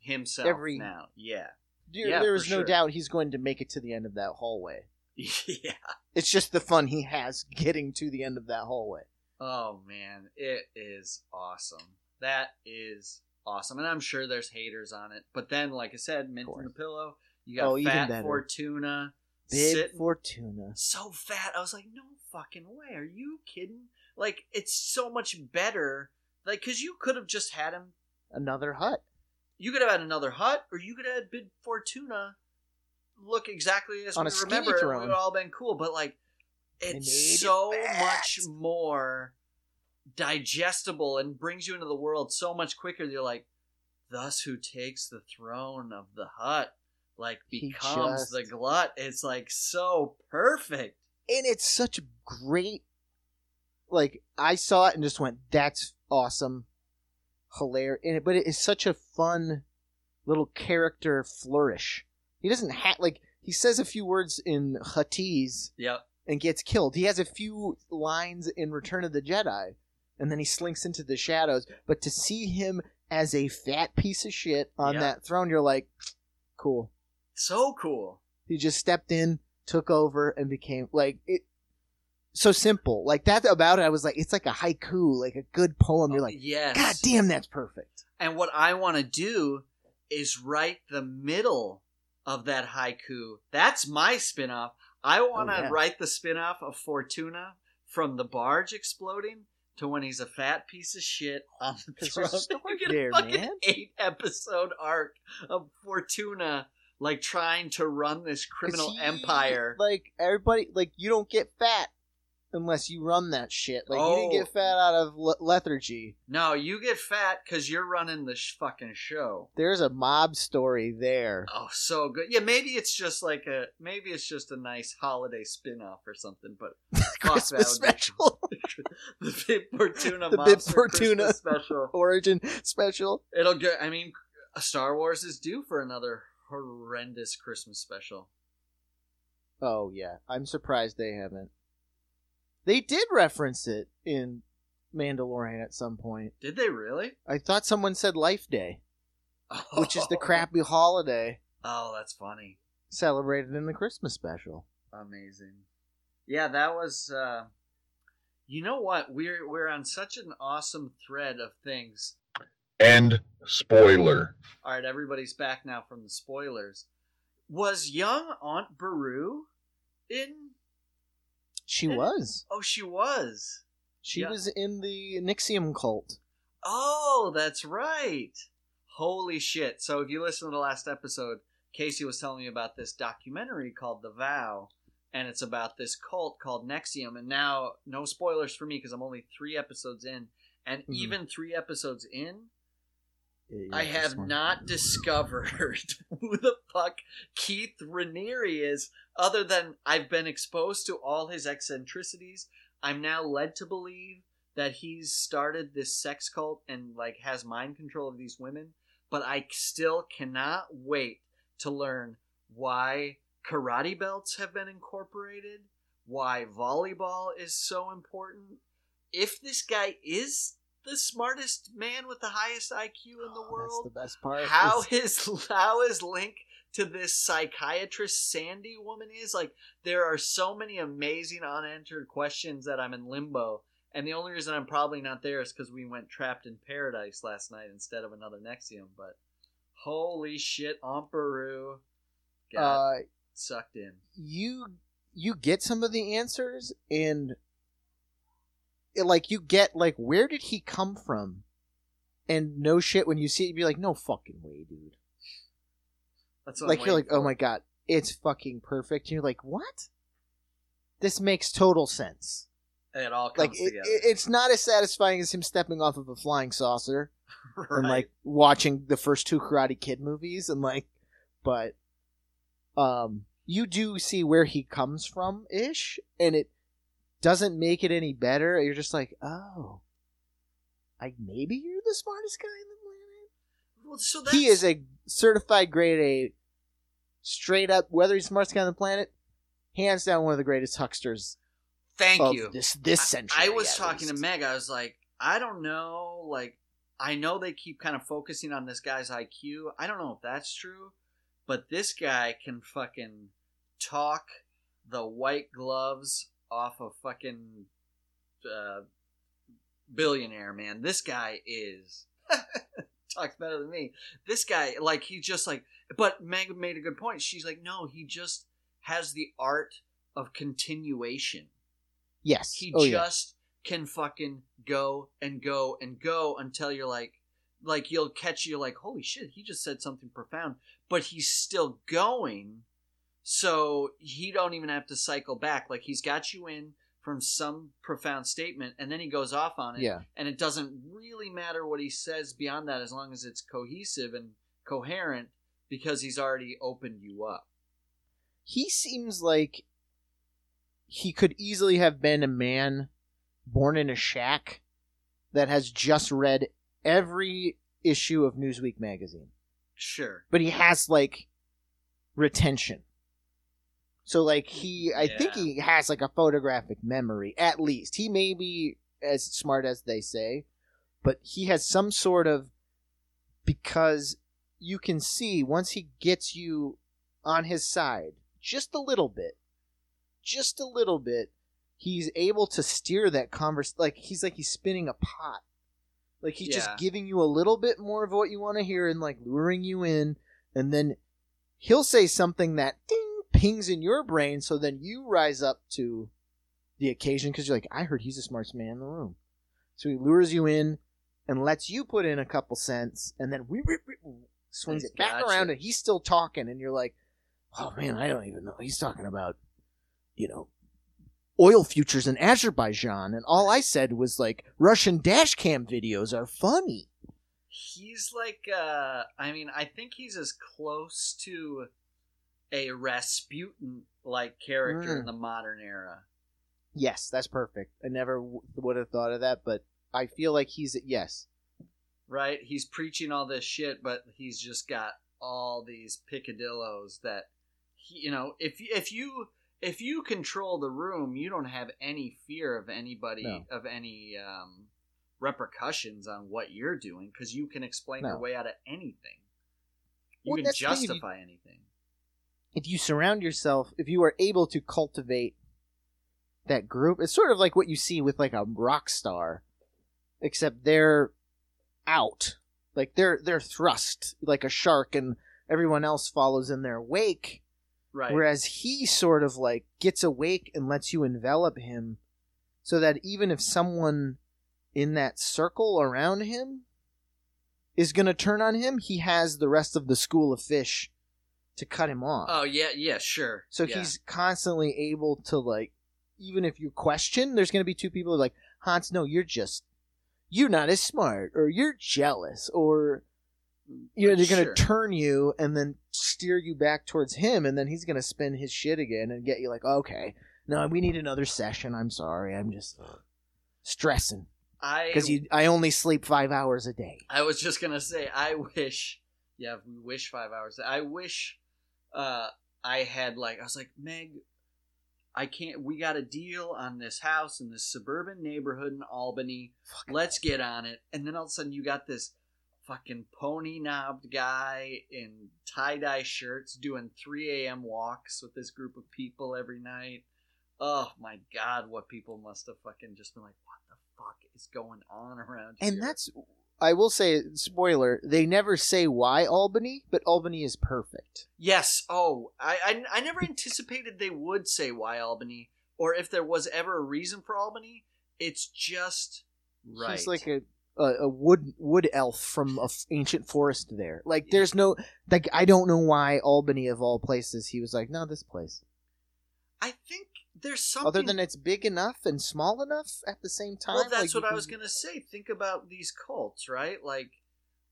himself Every- now. Yeah. There, Yeah, there is no sure. doubt he's going to make it to the end of that hallway. yeah. It's just the fun he has getting to the end of that hallway. Oh man, it is awesome. That is awesome. And I'm sure there's haters on it. But then like I said, mint in the pillow, you got Oh, Fat. Fortuna Big sitting Fortuna. so fat. I was like, no fucking way. Are you kidding? Like, it's so much better. Like, because you could have just had him. Another Hutt. You could have had another Hutt, or you could have had Bib Fortuna look exactly as On we remember. It would have all been cool, but like, it's it so much more digestible and brings you into the world so much quicker. You're like, thus who takes the throne of the Hutt, like becomes just- the glut. It's like so perfect. And it's such a great. Like, I saw it and just went, that's awesome. Hilarious. And it, but it is such a fun little character flourish. He doesn't have. Like, he says a few words in Huttese Yep. and gets killed. He has a few lines in Return of the Jedi, and then he slinks into the shadows. But to see him as a fat piece of shit on Yeah. that throne, you're like, cool. So cool. He just stepped in, took over, and became like it. So simple, like that about it. I was like, it's like a haiku, like a good poem. You're like, oh, yes. God damn, that's perfect. And what I want to do is write the middle of that haiku. That's my spin-off. I want to Oh, yeah. write the spin-off of Fortuna from the barge exploding to when he's a fat piece of shit on the throne. there's a You get there, a fucking man. eight episode arc of Fortuna like trying to run this criminal he- empire. Like everybody, like you don't get fat unless you run that shit. Like you didn't Oh. get fat out of le- lethargy. No, you get fat because you're running the sh- fucking show. There's a mob story there. Oh, so good. Yeah, maybe it's just like a maybe it's just a nice holiday spin-off or something. But fuck, Christmas that would be- special, the Bib Fortuna The Bib Monster Fortuna. Christmas special. origin special. It'll get. I mean, uh, Star Wars is due for another horrendous Christmas special. Oh yeah, I'm surprised they haven't. They did reference it in Mandalorian at some point. Did they really? I thought someone said Life Day, which is the Oh. crappy holiday Oh, that's funny. celebrated in the Christmas special. Amazing. Yeah, that was. uh You know what? We're we're on such an awesome thread of things. And spoiler. All right, everybody's back now from the spoilers. Was young Aunt Beru in? She Did- was. Oh, she was. She Yeah. was in the NXIVM cult. Oh, that's right. Holy shit. So if you listen to the last episode, Casey was telling me about this documentary called The Vow, and it's about this cult called NXIVM. And now, no spoilers for me because I'm only three episodes in. And Mhm. even three episodes in, I have not discovered who the fuck Keith Raniere is, other than I've been exposed to all his eccentricities. I'm now led to believe that he's started this sex cult and like has mind control of these women, but I still cannot wait to learn why karate belts have been incorporated, why volleyball is so important. If this guy is the smartest man with the highest IQ in the Oh, world, That's the best part. how is- his how his link to this psychiatrist Sandy woman is? Like there are so many amazing unanswered questions that I'm in limbo. And the only reason I'm probably not there is because we went trapped in paradise last night instead of another NXIVM but holy shit Beru got uh, sucked in. you you get some of the answers and it- like you get like where did he come from? And no shit, when you see it, you'd be like, no fucking way, dude. That's like I'm you're like, waiting oh my god, it's fucking perfect. And you're like, what? This makes total sense. It all Like comes it, it's not as satisfying as him stepping off of a flying saucer and like watching the first two Karate Kid movies and like, but um, you do see where he comes from ish, and it doesn't make it any better. You're just like, oh, I maybe you're the smartest guy in the planet. well, so that's, He is a certified grade A, straight up. Whether he's the smartest guy on the planet, hands down one of the greatest hucksters Thank of you. this this I- century. I, was at talking to. Meg. I was like, I don't know. Like, I know they keep kind of focusing on this guy's IQ. I don't know if that's true, but this guy can fucking talk the white gloves off of fucking uh, billionaire man. This guy is talks better than me. This guy, like, he just like. But Meg made a good point. She's like, no, he just has the art of continuation. Yes. He oh, yeah. just can fucking go and go and go until you're like, like you'll catch you like, holy shit, he just said something profound, but he's still going. So he don't even have to cycle back. Like he's got you in from some profound statement, and then he goes off on it. Yeah. And it doesn't really matter what he says beyond that, as long as it's cohesive and coherent, because he's already opened you up. he seems like he could easily have been a man born in a shack that has just read every issue of Newsweek magazine. Sure. But he has like retention. So like he I think he has like a photographic memory at least. He may be as smart as they say, but he has some sort of because you can see once he gets you on his side just a little bit just a little bit he's able to steer that converse like he's like he's spinning a pot like he's Yeah. just giving you a little bit more of what you want to hear and like luring you in and then he'll say something that ding pings in your brain so then you rise up to the occasion because you're like i heard he's the smartest man in the room. So he lures you in and lets you put in a couple cents and then we swings it back gotcha. around and he's still talking and you're like oh man i don't even know. He's talking about you know oil futures in azerbaijan and all i said was like russian dash cam videos are funny. He's like, uh, I mean, I think he's as close to a Rasputin like character Mm. in the modern era. yes that's perfect i never w- would have thought of that but i feel like he's yes right? He's preaching all this shit, but he's just got all these picadillos that he, you know, if if you if you control the room, you don't have any fear of anybody No. of any um, repercussions on what you're doing because you can explain your way out of anything. You Well, can that's the thing, if you- justify anything. If you surround yourself, if you are able to cultivate that group, it's sort of like what you see with like a rock star, except they're out, like they're they're thrust like a shark, and everyone else follows in their wake. Right. Whereas he sort of like gets awake and lets you envelop him, so that even if someone in that circle around him is going to turn on him, he has the rest of the school of fish to cut him off. oh yeah, yeah, sure. So Yeah. he's constantly able to like, even if you question, there's going to be two people who are like, Hans, no, you're just, you're not as smart, or you're jealous, or you know, they're going to turn you and then steer you back towards him, and then he's going to spin his shit again and get you like, okay, no, we need another session. I'm sorry, I'm just stressing I because you, I only sleep five hours a day. I was just gonna say, I wish, yeah, we wish five hours. I wish, uh, I had like, I was like, Meg, I can't. We got a deal on this house in this suburban neighborhood in Albany. Let's get on it. And then all of a sudden, you got this fucking pony knobbed guy in tie dye shirts doing 3 a.m. walks with this group of people every night. Oh my god, what people must have fucking just been like, what the fuck is going on around here? And that's, I will say, spoiler, they never say why Albany, but Albany is perfect. Yes. Oh, I, I I never anticipated they would say why Albany, or if there was ever a reason for Albany. it's just right. She's like a, a a wood wood elf from a f- ancient forest. There, like there's no like I don't know why Albany of all places he was like no this place. I think there's something Other than it's big enough and small enough at the same time. Well, that's like, what I was gonna say. Think about these cults, right? Like,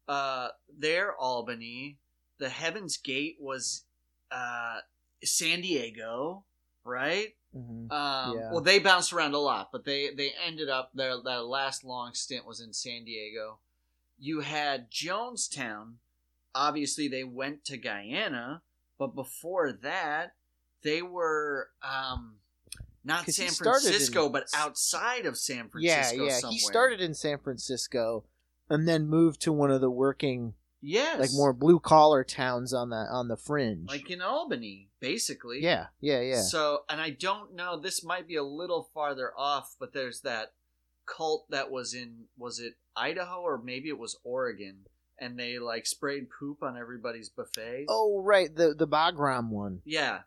uh, their Albany, the Heaven's Gate was, uh, San Diego, right? Mhm. Um, Yeah. Well, they bounced around a lot, but they they ended up their their last long stint was in San Diego. You had Jonestown. Obviously, they went to Guyana, but before that, they were um, not San started in- Francisco, but outside of San Yeah, Francisco. yeah. somewhere. He started in San Francisco and then moved to one of the working, yes, like more blue collar towns on the on the fringe. like in Albany, basically. yeah, yeah, yeah. So, and I don't know. This might be a little farther off, but there's that cult that was in was it Idaho or maybe it was Oregon, and they like sprayed poop on everybody's buffet. oh, right, the the Bhagwan one. yeah.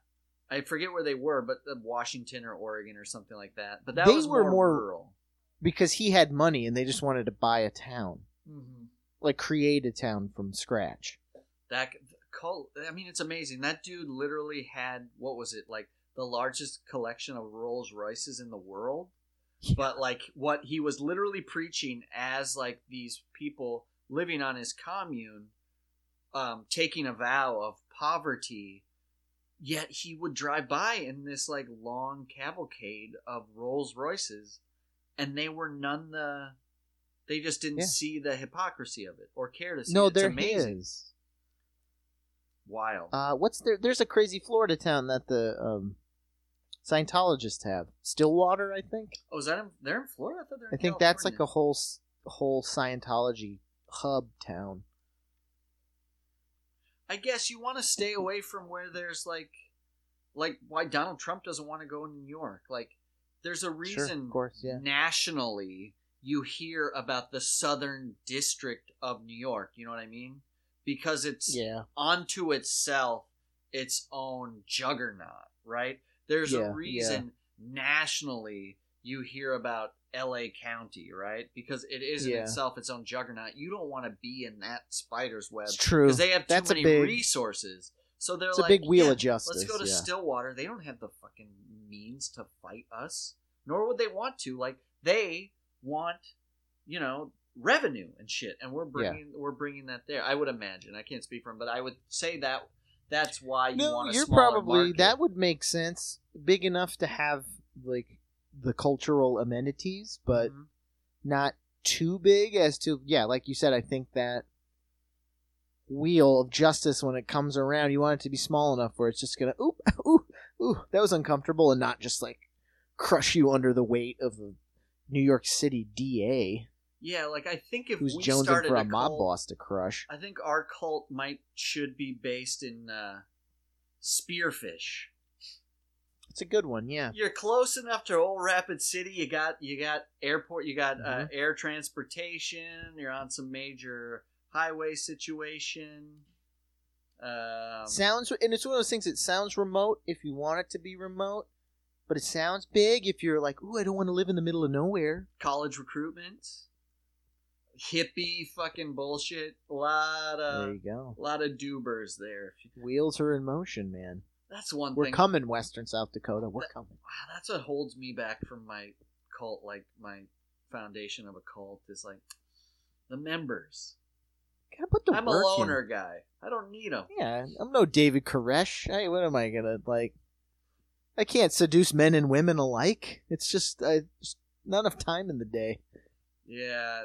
I forget where they were, but Washington or Oregon or something like that. But that They was were more, more- rural. because he had money and they just wanted to buy a town, Mm-hmm. like create a town from scratch. That cult. I mean, it's amazing. That dude literally had what was it like the largest collection of Rolls Royces in the world. But like what he was literally preaching as like these people living on his commune, um, taking a vow of poverty. Yet he would drive by in this like long cavalcade of Rolls Royces, and they were none the. They just didn't Yeah. see the hypocrisy of it or care to see No, it. They're amazing. his. Wild. Uh, what's there? There's a crazy Florida town that the um, Scientologists have. Stillwater, I think. oh, is that in, they're in Florida? I, thought I in think that's like a whole whole Scientology hub town. I guess you want to stay away from where there's like, like why Donald Trump doesn't want to go in New York. Like, there's a reason. Sure, of course, yeah. nationally you hear about the Southern District of New York. You know what I mean? Because it's Yeah, onto itself its own juggernaut, right? There's Yeah, a reason yeah. nationally you hear about LA County, right? Because it is in Yeah. itself its own juggernaut. You don't want to be in that spider's web it's true. because they have too That's a many big- resources. So they're It's a like, big wheel "Yeah, of justice. Let's go to yeah. Stillwater. They don't have the fucking means to fight us, nor would they want to. Like they want, you know, revenue and shit, and we're bringing we're bringing that there. I would imagine. I can't speak for them, but I would say that that's why you no, want a you're smaller probably market. that would make sense. Big enough to have like the cultural amenities, but Mhm. not too big as to yeah, like you said. I think that wheel of justice when it comes around, you want it to be small enough where it's just gonna ooh ooh ooh that was uncomfortable and not just like crush you under the weight of a New York City DA yeah, like I think if who's we jonesing started for a a mob cult, boss to crush. I think our cult might should be based in uh, Spearfish. It's a good one, yeah. You're close enough to Old Rapid City. You got you got airport. You got uh, Mhm. air transportation. You're on some major highway situation. Um, sounds and it's one of those things that sounds remote if you want it to be remote but it sounds big if you're like ooh i don't want to live in the middle of nowhere college recruitment, hippie fucking bullshit. A lot there of you go A lot of doobers there. wheels are in motion man That's one we're thing. coming western south dakota we're That- coming Wow, that's what holds me back from my cult. Like my foundation of a cult is like the members. gotta put the I'm a loner in. guy. I don't need them. yeah i'm no david koresh hey what am i gonna like i can't seduce men and women alike it's just I, just not enough time in the day Yeah,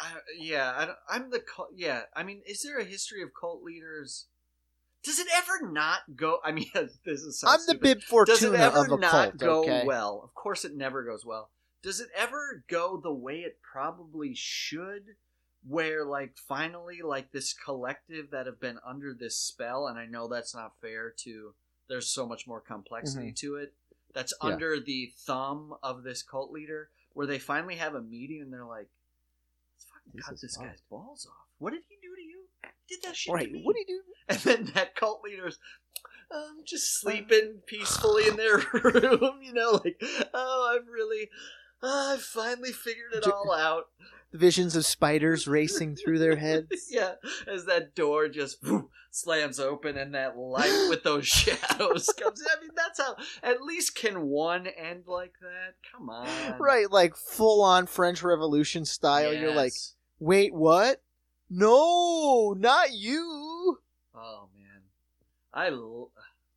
I, yeah. I, I'm the cult. Yeah, I mean, is there a history of cult leaders? Does it ever not go? I mean, this is i'm the bib fortuna Does it ever of a not cult go okay well? Of course, it never goes well. Does it ever go the way it probably should? Where like finally, like this collective that have been under this spell, and I know that's not fair to. There's so much more complexity to it. That's Mm-hmm. Yeah. under the thumb of this cult leader, where they finally have a meeting and they're like, "Let's fucking This cut this guy's balls off. What did he do to you? Did that shit right to me?" what did he do And then that cult leader's um, just sleeping peacefully in their room, you know, like, oh, I've really, Ah, I finally figured it all out. The visions of spiders racing through their heads. yeah, as that door just whew, slams open and that light with those shadows comes in. I mean, that's how. At least can one end like that? Come on. Right, like full on French Revolution style. You're like, wait, what? No, not you. Oh man, I l-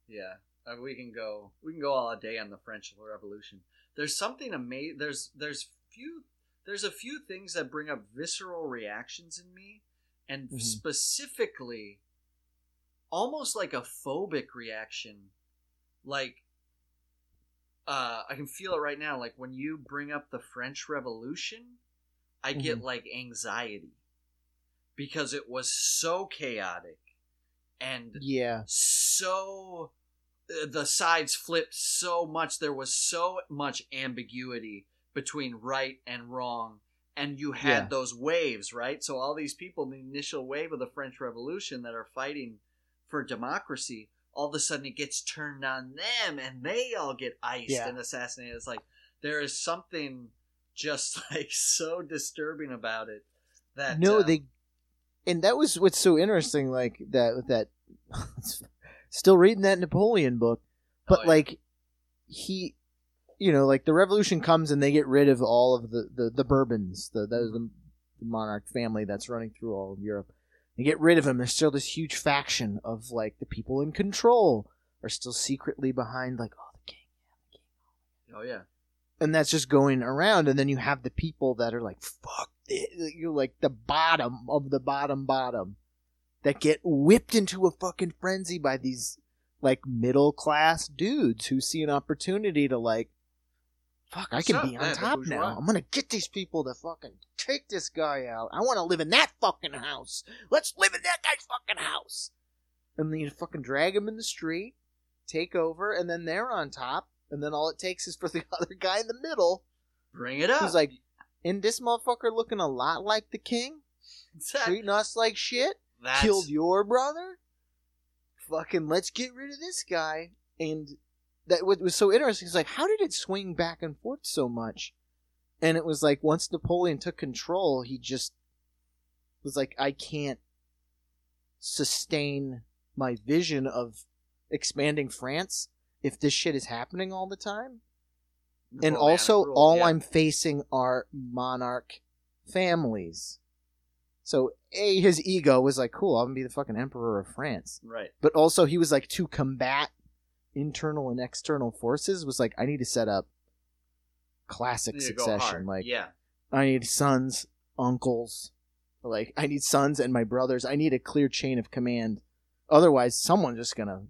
yeah. Uh, we can go. We can go all day on the French Revolution. There's something amazing. There's there's few. There's a few things that bring up visceral reactions in me, and Mhm. specifically, almost like a phobic reaction. Like, uh, I can feel it right now. Like when you bring up the French Revolution, I get like anxiety because it was so chaotic and Yeah, so uh, the sides flipped so much there was so much ambiguity between right and wrong and you had Yeah. those waves right so all these people in the initial wave of the french revolution that are fighting for democracy all of a sudden it gets turned on them and they all get iced Yeah. and assassinated it's like there is something just like so disturbing about it that no, uh, they, and that was what's so interesting. Like that, with that, still reading that Napoleon book, oh, but Oh, yeah. like he, you know, like the revolution comes and they get rid of all of the the, the Bourbons, the that the, the monarch family that's running through all of Europe. They get rid of them. There's still this huge faction of like the people in control are still secretly behind, like oh the king. Oh, oh yeah and that's just going around and then you have the people that are like fuck. You're like the bottom of the bottom bottom that get whipped into a fucking frenzy by these like middle class dudes who see an opportunity to like fuck i can be on top now. i'm gonna get these people to fucking take this guy out. I want to live in that fucking house. Let's live in that guy's fucking house. And then you fucking drag him in the street take over and then they're on top and then all it takes is for the other guy in the middle bring it up. who's like, "In this motherfucker looking a lot like the king, Exactly. treating us like shit, That's- killed your brother. Fucking, let's get rid of this guy." And that what was so interesting is like, how did it swing back and forth so much? And it was like once Napoleon took control, he just was like, "I can't sustain my vision of expanding France if this shit is happening all the time." And oh, also rule, all yeah. I'm facing are monarch families. So a his ego was like, cool, I'm gonna be the fucking emperor of France. right. But also he was like to combat internal and external forces was like I need to set up classic You need to go succession. Like yeah, I need sons, uncles, like I need sons and my brothers. I need a clear chain of command. Otherwise, someone's just gonna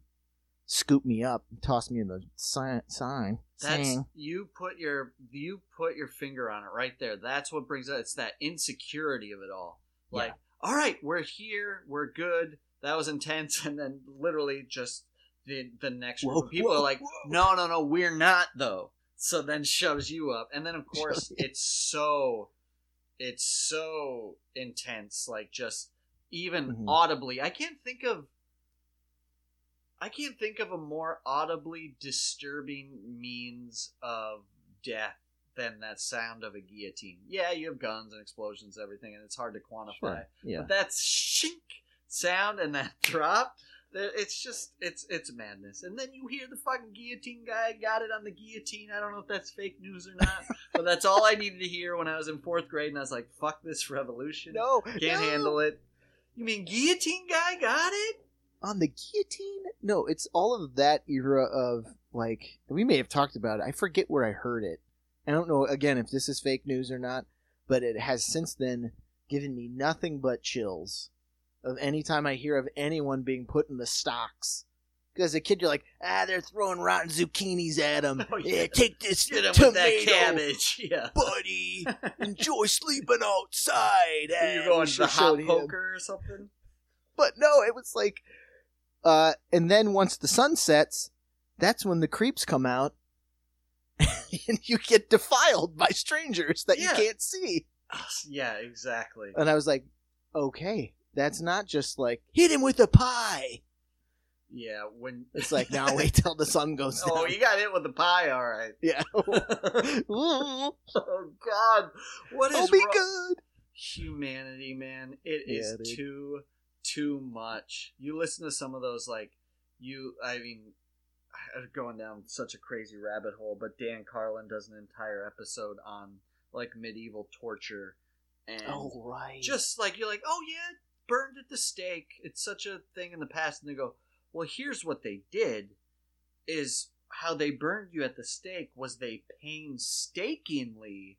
scoop me up and toss me in the sign. sign that's saying, you put your you put your finger on it right there. That's what brings it. It's that insecurity of it all. Like, all right, we're here, we're good. That was intense, and then literally just the the next group of people whoa, are like, whoa. no, no, no, we're not though. So then shoves you up, and then of course it's so it's so intense. Like just even Mhm. audibly, I can't think of I can't think of a more audibly disturbing means of death than that sound of a guillotine. Yeah, you have guns and explosions, and everything, and it's hard to quantify. Sure, yeah. But that shink sound and that drop, it's just it's it's madness. And then you hear the fucking guillotine guy got it on the guillotine. I don't know if that's fake news or not, but that's all I needed to hear when I was in fourth grade, and I was like, "Fuck this revolution! No, can't no. handle it." You mean guillotine guy got it? On the guillotine. No, it's all of that era of like we may have talked about it. I forget where I heard it. I don't know again if this is fake news or not, but it has since then given me nothing but chills of any time I hear of anyone being put in the stocks. Because as a kid, you're like, ah, they're throwing rotten zucchinis at him. Oh, yeah. yeah. take this Get tomato, with that cabbage. Yeah. buddy. Enjoy sleeping outside. Are you going to the hot showed him." poker or something? But no, it was like, uh, and then once the sun sets, that's when the creeps come out, and you get defiled by strangers that Yeah. you can't see. Yeah, exactly. And I was like, okay, that's not just like hit him with a pie. Yeah, when It's like now wait till the sun goes down. Oh, you got hit with a pie, all right. yeah. oh God, what is I'll be wrong- good. humanity, man? It is Yeah, dude. too too much. You listen to some of those, like you. I mean, going down such a crazy rabbit hole, but Dan Carlin does an entire episode on like medieval torture, and Oh right. just like you're like, oh yeah, burned at the stake. It's such a thing in the past, and they go, well, here's what they did: is how they burned you at the stake was they painstakingly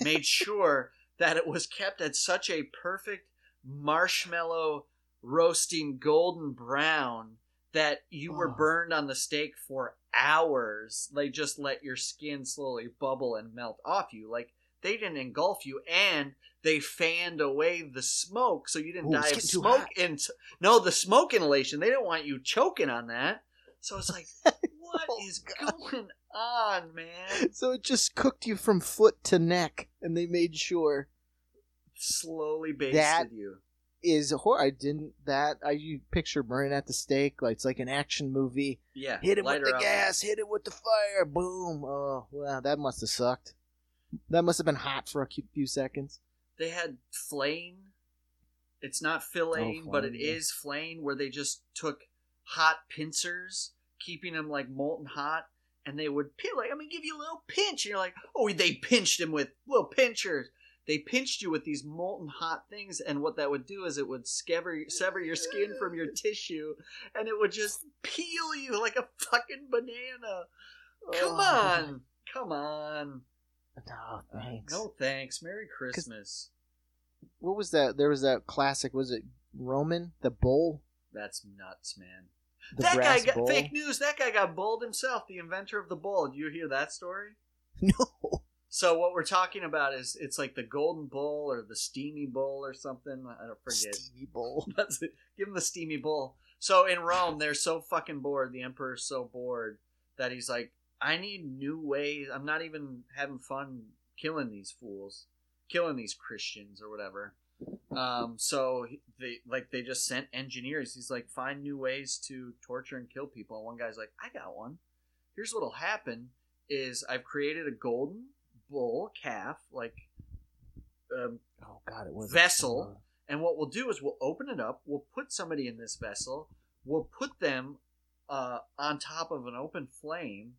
made sure that it was kept at such a perfect marshmallow roasting golden brown that you were Oh. burned on the stake for hours. They just let your skin slowly bubble and melt off you. Like they didn't engulf you and they fanned away the smoke so you didn't Ooh, die of smoke in no the smoke inhalation they didn't want you choking on that so it's like oh, what Oh, is God. going on man So it just cooked you from foot to neck, and they made sure slowly basted That- you is horror. I didn't that I you picture burning at the stake like it's like an action movie. yeah Hit it with the up. gas, hit it with the fire, boom. Oh wow, that must have sucked. That must have been hot for a few seconds. they had flaying it's not filleting oh, but it flaying, yeah. is flaying where they just took hot pincers keeping them like molten hot and they would pin like i'm gonna give you a little pinch and you're like oh they pinched him with little pinchers they pinched you with these molten hot things and what that would do is it would sever, sever your skin from your tissue and it would just peel you like a fucking banana come Oh, on come on No thanks. no thanks merry christmas What was that? There was that classic. Was it Roman the bull? that's nuts man The that guy got bull? fake news. That guy got bowled himself, the inventor of the bowl. Do you hear that story? No. So what we're talking about is it's like the golden bowl or the steamy bowl or something. I don't forget. That's it. Give him the steamy bowl. So in Rome, they're so fucking bored. The emperor's so bored that he's like, I need new ways. I'm not even having fun killing these fools, killing these Christians or whatever. Um, so they like they just sent engineers. He's like, find new ways to torture and kill people. And one guy's like, I got one. Here's what'll happen: is I've created a golden bull calf, like um, Oh God, it was Vessel. and what we'll do is we'll open it up. We'll put somebody in this vessel. We'll put them uh, on top of an open flame,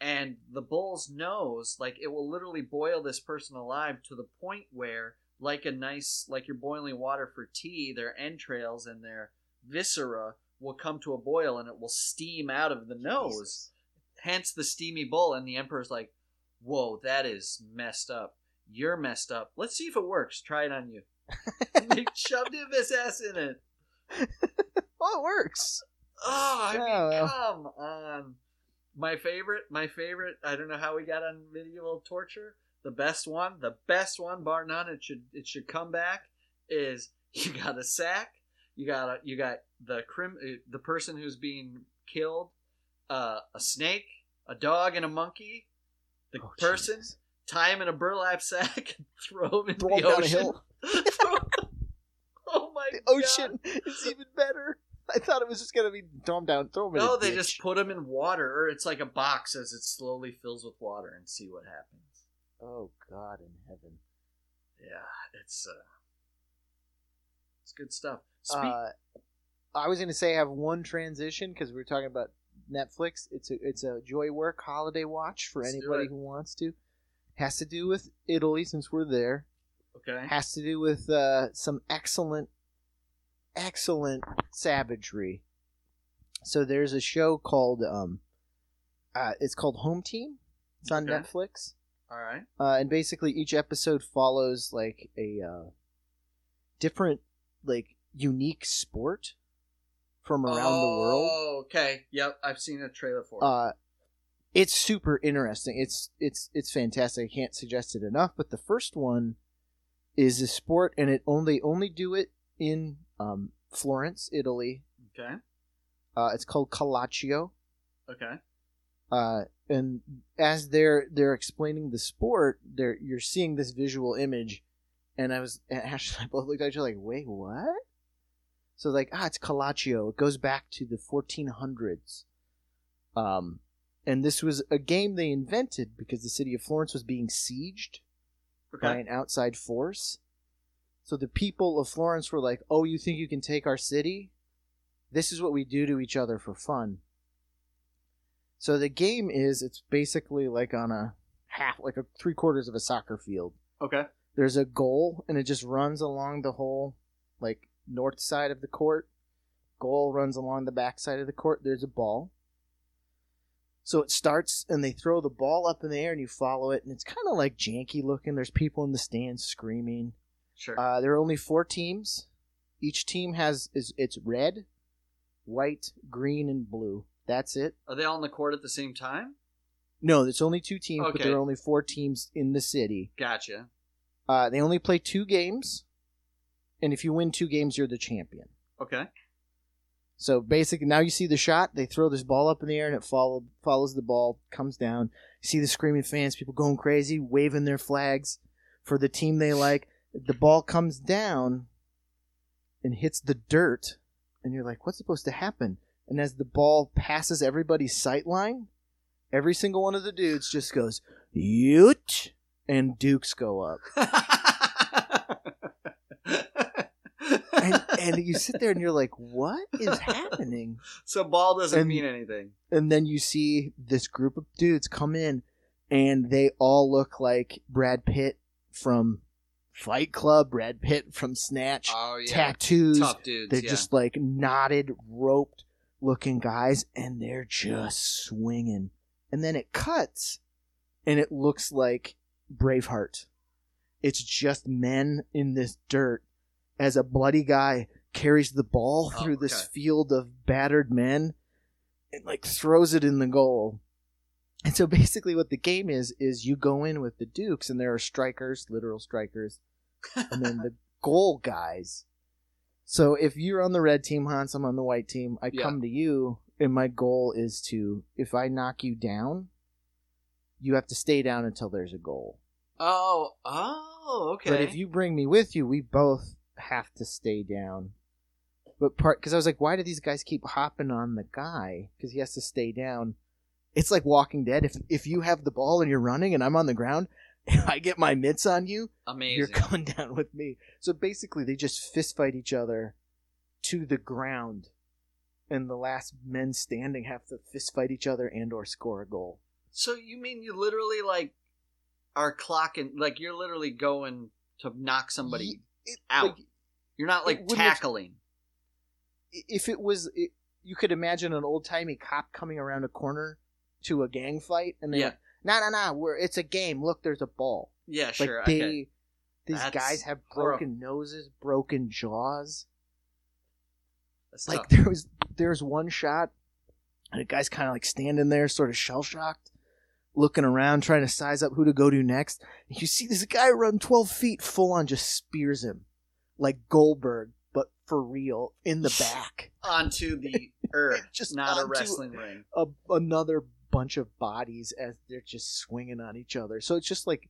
and the bull's nose, like it will literally boil this person alive to the point where, like a nice, like you're boiling water for tea, their entrails and their viscera will come to a boil, and it will steam out of the nose. Hence the steamy bull. And the emperor's like, "Whoa, that is messed up. You're messed up. Let's see if it works. Try it on you." they shoved his ass in it. Oh, it works. Oh, I mean, Yeah, well. come on. My favorite, my favorite. I don't know how we got on medieval torture. The best one, the best one, bar none. It should, it should come back. Is you got a sack, you got a, you got the crim, uh, the person who's being killed, uh, a snake, a dog, and a monkey. The Oh, person Jesus. tie him in a burlap sack, and throw him in Throw the a ocean. hill. oh my The god! ocean is even better. I thought it was just gonna be throw 'em down, throw in No, they ditch. just put them in water, or it's like a box as it slowly fills with water, and see what happens. Oh God in heaven. Yeah, it's uh, it's good stuff. Speak- Uh, I was gonna say I have one transition because we were talking about Netflix. It's a it's a joy work holiday watch for Let's anybody who wants to. Has to do with Italy since we're there. okay, Has to do with uh, some excellent, excellent savagery. So there's a show called um, uh, it's called Home Team. It's on Okay. Netflix. all right. uh, and basically each episode follows like a uh, different like unique sport from around the world Oh, okay. Yep, I've seen a trailer for it. uh, it's super interesting it's it's it's fantastic i can't suggest it enough but the first one is a sport and it only only do it in um, florence italy okay, uh, it's called calaccio okay. uh, and as they're they're explaining the sport, they're you're seeing this visual image, and I was and Ash and I both looked at each other like, wait, what? So like ah, it's Calaccio. It goes back to the 1400s. Um, and this was a game they invented because the city of Florence was being sieged by an outside force. So the people of Florence were like, "Oh, you think you can take our city? This is what we do to each other for fun." So the game is it's basically like on a half like a three quarters of a soccer field. Okay. There's a goal and it just runs along the whole like north side of the court. Goal runs along the back side of the court. There's a ball. So it starts and they throw the ball up in the air and you follow it and it's kind of like janky looking. There's people in the stands screaming. Sure. Uh, there are only four teams. Each team has is it's red, white, green, and blue. That's it. Are they all on the court at the same time? No, there's only two teams, but there are only four teams in the city. Gotcha. Uh, they only play two games, and if you win two games, you're the champion. Okay. So basically, now you see the shot. They throw this ball up in the air, and it follow, follows the ball, comes down. You see the screaming fans, people going crazy, waving their flags for the team they like. The ball comes down and hits the dirt, and you're like, "What's supposed to happen?" And as the ball passes everybody's sight line, every single one of the dudes just goes, "Yoot!" and dukes go up. and you sit there and you're like, what is happening? so ball doesn't And- mean anything. And then you see this group of dudes come in, and they all look like Brad Pitt from Fight Club, Brad Pitt from Snatch, Oh yeah. tattoos. Tough dudes. They're yeah. just like knotted, roped looking guys, and they're just swinging. And then it cuts, and it looks like Braveheart. It's just men in this dirt as a bloody guy carries the ball Oh, through this field of battered men and like throws it in the goal. And so basically what the game is is you go in with the Dukes and there are strikers, literal strikers, and then the goal guys. So if you're on the red team, Hans, I'm on the white team. I Yeah. come to you, and my goal is to if I knock you down, you have to stay down until there's a goal. Oh, oh, okay. But if you bring me with you, we both have to stay down. But part because I was like, why do these guys keep hopping on the guy? Because he has to stay down. It's like Walking Dead. If if you have the ball and you're running and I'm on the ground, and I get my mitts on you, Amazing. you're coming down with me. So basically, they just fist fight each other to the ground, and the last men standing have to fist fight each other and or score a goal. So you mean you literally like are clocking like you're literally going to knock somebody It- out. like, you're not like wouldn't have- tackling. if it was, it, you could imagine an old timey cop coming around a corner to a gang fight, and they're Yeah. like, "No, no, no, we're it's a game. Look, there's a ball." Yeah, Like sure. they, okay. these That's guys have broken noses, broken jaws. That's like tough. there was there's one shot and the guy's kind of like standing there sort of shell shocked looking around trying to size up who to go to next and you see this guy run 12 feet full on just spears him like goldberg but for real in the back onto the earth, Just not a wrestling ring. a, another bunch of bodies as they're just swinging on each other so it's just like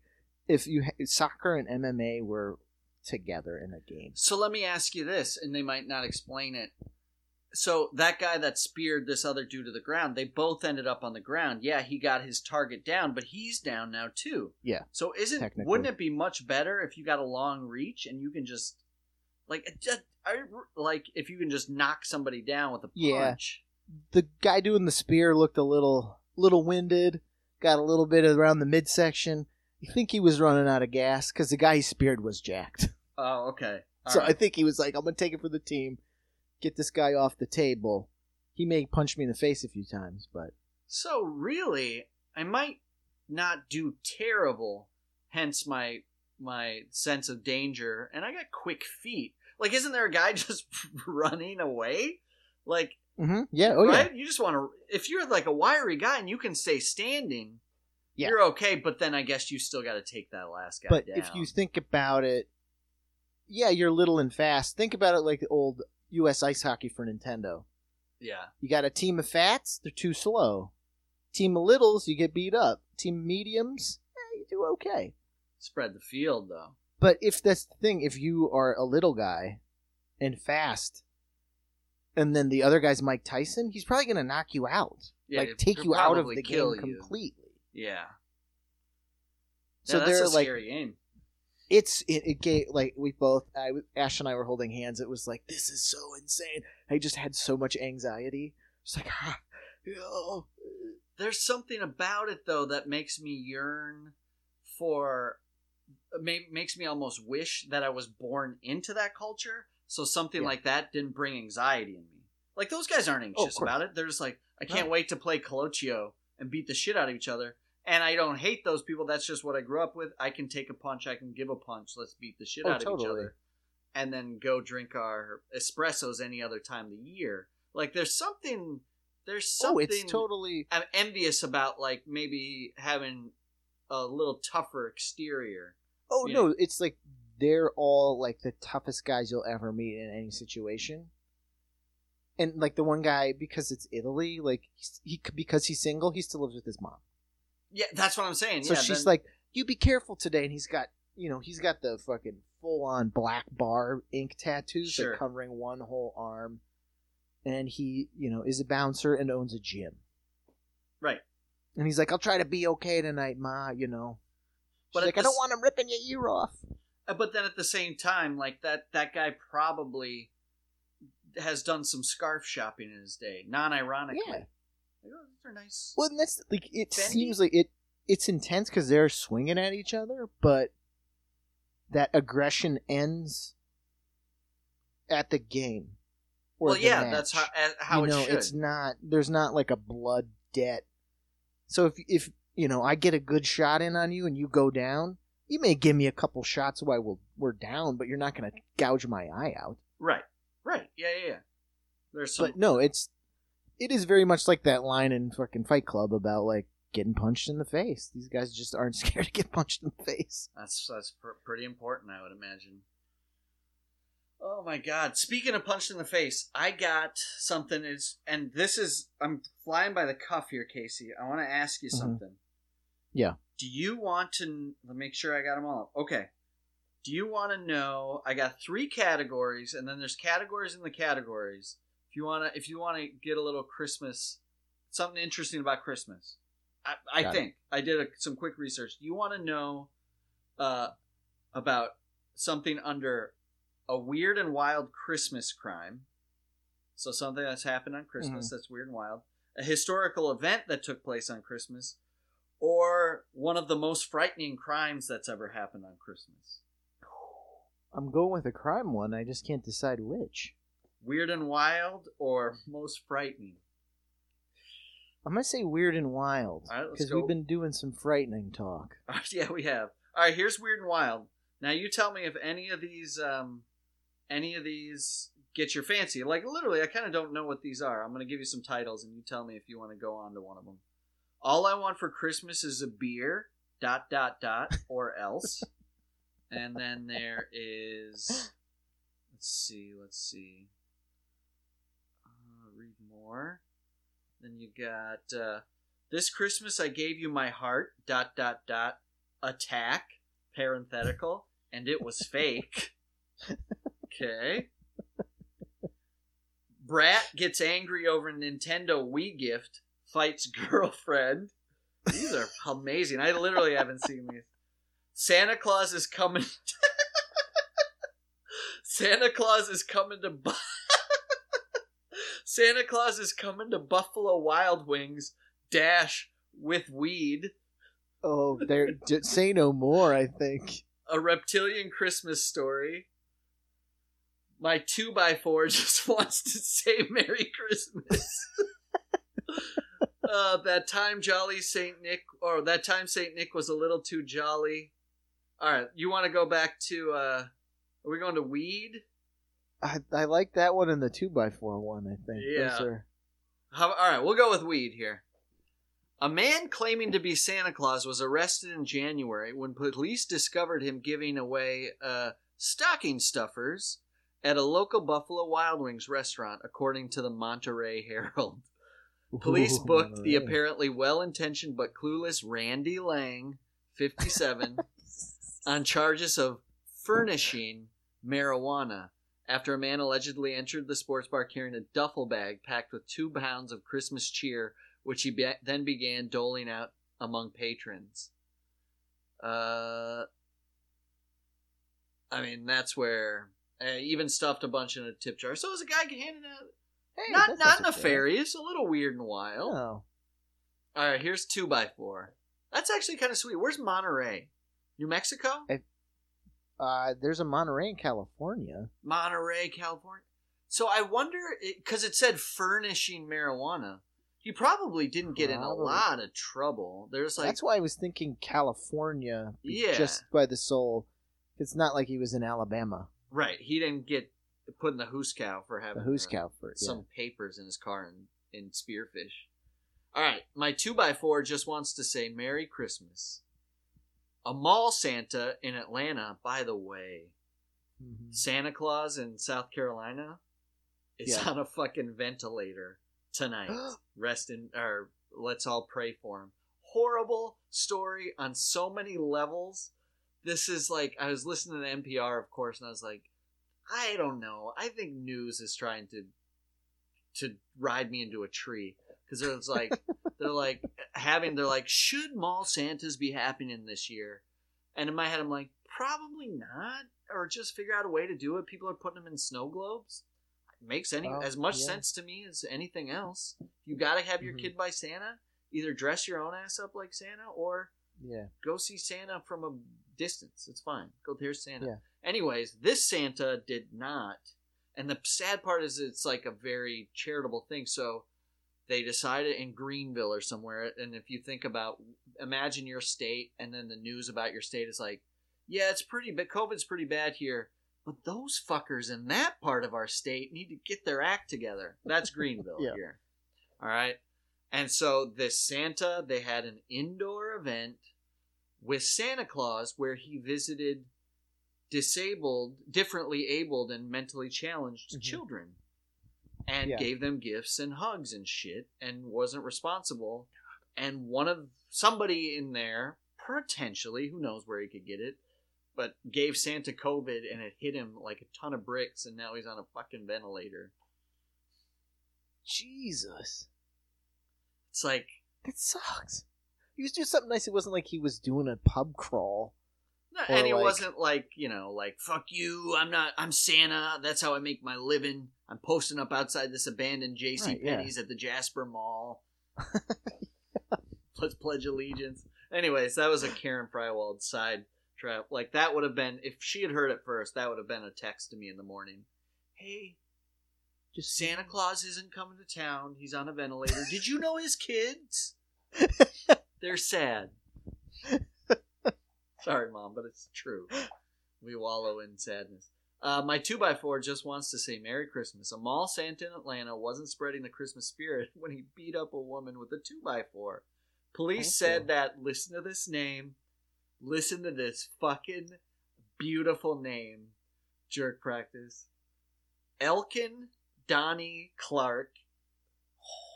if you ha- soccer and mma were together in a game So let me ask you this, and they might not explain it. So that guy that speared this other dude to the ground, they both ended up on the ground. Yeah, he got his target down, but he's down now too. Yeah, So isn't wouldn't it be much better if you got a long reach and you can just like just, I, like if you can just knock somebody down with a punch. Yeah. the guy doing the spear looked a little little winded, got a little bit around the midsection. You think he was running out of gas because the guy he speared was jacked. Oh, okay. All so right. I think he was like, "I'm gonna take it for the team, get this guy off the table." He may punch me in the face a few times, but So really, I might not do terrible. Hence my my sense of danger, and I got quick feet. Like, isn't there a guy just running away? Like, Mhm. yeah, oh right? You just want to. If you're like a wiry guy and you can stay standing, Yeah. you're okay. But then I guess you still got to take that last guy yeah. But down. if you think about it, yeah, you're little and fast. Think about it like the old U.S. ice hockey for Nintendo. yeah, You got a team of fats, they're too slow. Team of littles, you get beat up. Team of mediums, eh, you do okay. spread the field though. But if that's the thing, if you are a little guy and fast, and then the other guy's Mike Tyson, he's probably gonna knock you out, Yeah, like take you out of the kill game you. completely. Yeah. So yeah, that's they're a like, scary game. it's it, it gave like we both I Ash and I were holding hands. It was like this is so insane. I just had so much anxiety. It's like ah, oh. There's something about it though that makes me yearn for ma- makes me almost wish that I was born into that culture so something Yeah. like that didn't bring anxiety in me. Like those guys aren't Oh, anxious course. about it. They're just like I can't No. wait to play Colocchio and beat the shit out of each other. And I don't hate those people. That's just what I grew up with. I can take a punch. I can give a punch. Let's beat the shit Oh, out of each other, and then go drink our espressos any other time of the year. Like there's something. There's Oh, something. it's totally I'm envious about like maybe having a little tougher exterior. Oh Yeah. no, it's like they're all like the toughest guys you'll ever meet in any situation. And like the one guy, because it's Italy, like he's, he because he's single, he still lives with his mom. Yeah, that's what I'm saying. So yeah, she's then- like, "You be careful today," and he's got you know he's got the fucking full on black bar ink tattoos Sure. covering one whole arm, and he you know is a bouncer and owns a gym. right. And he's like, "I'll try to be okay tonight, ma." You know. But like, I don't s- want him ripping your ear off. Uh, But then at the same time, like that that guy probably has done some scarf shopping in his day, non-ironically. Yeah. Like, oh, these are nice. Well, and that's like it Fendi? seems like it. It's intense because they're swinging at each other, but that aggression ends at the game. or well, the yeah, match. that's how how you know, it should. it's not. There's not like a blood debt. So if if you know I get a good shot in on you and you go down, you may give me a couple shots while we'll, we're down, but you're not going to gouge my eye out. Right, right. Yeah, yeah, yeah. There's some. But no, it's it is very much like that line in fucking Fight Club about like getting punched in the face. These guys just aren't scared to get punched in the face. That's that's pr- pretty important, I would imagine. Oh my god! Speaking of punched in the face, I got something. Is and this is I'm flying by the cuff here, Casey. I want to ask you Mhm. something. Yeah. Do you want to let make sure I got them all? Up. Okay. Do you want to know? I got three categories, and then there's categories in the categories. If you wanna, if you want to get a little Christmas, something interesting about Christmas, I, I Got it. think I did a, some quick research. Do you want to know uh, about something under a weird and wild Christmas crime? So something that's happened on Christmas Mm-hmm. that's weird and wild. A historical event that took place on Christmas, or one of the most frightening crimes that's ever happened on Christmas. I'm going with a crime one. I just can't decide which. Weird and wild, or most frightening. I'm gonna say weird and wild right, because go. we've been doing some frightening talk. yeah, we have. All right, here's weird and wild. Now you tell me if any of these, um, any of these get your fancy. Like literally, I kind of don't know what these are. I'm gonna give you some titles, and you tell me if you want to go on to one of them. All I want for Christmas is a beer. Dot dot dot or else. and then there is. Let's see. Let's see. Uh, read more. Then you got. Uh, this Christmas I gave you my heart. Dot dot dot. Attack. Parenthetical. And it was fake. Okay. Brat gets angry over Nintendo Wii gift. Fights girlfriend. These are amazing. I literally haven't seen these. Santa Claus is coming. Santa Claus is coming to. Bu- Santa Claus is coming to Buffalo Wild Wings dash with weed. Oh, there. say no more. I think. A reptilian Christmas story. My two by four just wants to say Merry Christmas. Uh, that time Jolly Saint Nick, or that time Saint Nick was a little too jolly. All right, you want to go back to? uh Are we going to weed? I, I like that one and the two by four one. I think. Yeah. Are- How, all right, we'll go with weed here. A man claiming to be Santa Claus was arrested in January when police discovered him giving away uh, stocking stuffers at a local Buffalo Wild Wings restaurant, according to the Monterey Herald. Police Ooh, booked the apparently well intentioned but clueless Randy Lang, 57, on charges of furnishing marijuana after a man allegedly entered the sports bar carrying a duffel bag packed with two pounds of Christmas cheer, which he be- then began doling out among patrons. Uh, I mean, that's where uh, even stuffed a bunch in a tip jar. So it was a guy handing out. Hey, not not nefarious, a little weird and wild. No. All right, here's two by four. That's actually kind of sweet. Where's Monterey? New Mexico? Uh, there's a Monterey in California. Monterey, California. So I wonder, because it said furnishing marijuana. He probably didn't get in a lot of trouble. There's like, That's why I was thinking California. Yeah. Just by the soul. It's not like he was in Alabama. right? He didn't get put in the hoos cow for The having uh, cow for yeah. some papers in his car and in spearfish. All right, my two by four just wants to say Merry Christmas. A mall Santa in Atlanta, by the way. Mhm. Santa Claus in South Carolina is Yeah. on a fucking ventilator tonight. Rest in, or let's all pray for him. Horrible story on so many levels. This is like I was listening to NPR, of course, and I was like, I don't know. I think news is trying to to ride me into a tree because it's like they're like having they're like should mall Santas be happening this year? And in my head, I'm like probably not, or just figure out a way to do it. People are putting them in snow globes. It makes any as much yeah. sense to me as anything else. You got to have your Mhm. kid by Santa. Either dress your own ass up like Santa, or Yeah. go see Santa from a distance. It's fine. Go there's Santa. Yeah. Anyways, this Santa did not. And the sad part is it's like a very charitable thing. So they decided in Greenville or somewhere. And if you think about, imagine your state, and then the news about your state is like, yeah, it's pretty, but COVID's pretty bad here. But those fuckers in that part of our state need to get their act together. That's Greenville Yeah. here. All right. And so this Santa, they had an indoor event with Santa Claus where he visited disabled, differently abled, and mentally challenged Mhm. children and Yeah. gave them gifts and hugs and shit and wasn't responsible. And one of somebody in there, potentially, who knows where he could get it, but gave Santa COVID and it hit him like a ton of bricks and now he's on a fucking ventilator. Jesus. It's like, That sucks. He was doing something nice. It wasn't like he was doing a pub crawl. Or and he like- wasn't like you know like fuck you i'm not i'm santa that's how i make my living. I'm posting up outside this abandoned jc Right, yeah. penney's at the jasper mall. Let's pledge allegiance. Anyways that was a karen frywald side trap. Like that would have been if she had heard it first that would have been a text to me in the morning. Hey Just santa claus isn't coming to town. He's on a ventilator. Did you know his kids? They're sad Sorry, mom, but it's true. We wallow in sadness. Uh, my 2x4 just wants to say Merry Christmas. A mall Santa in Atlanta wasn't spreading the Christmas spirit when he beat up a woman with a 2x4. Police Thank said you. that, listen to this name, listen to this fucking beautiful name, jerk practice. Elkin Donnie Clark.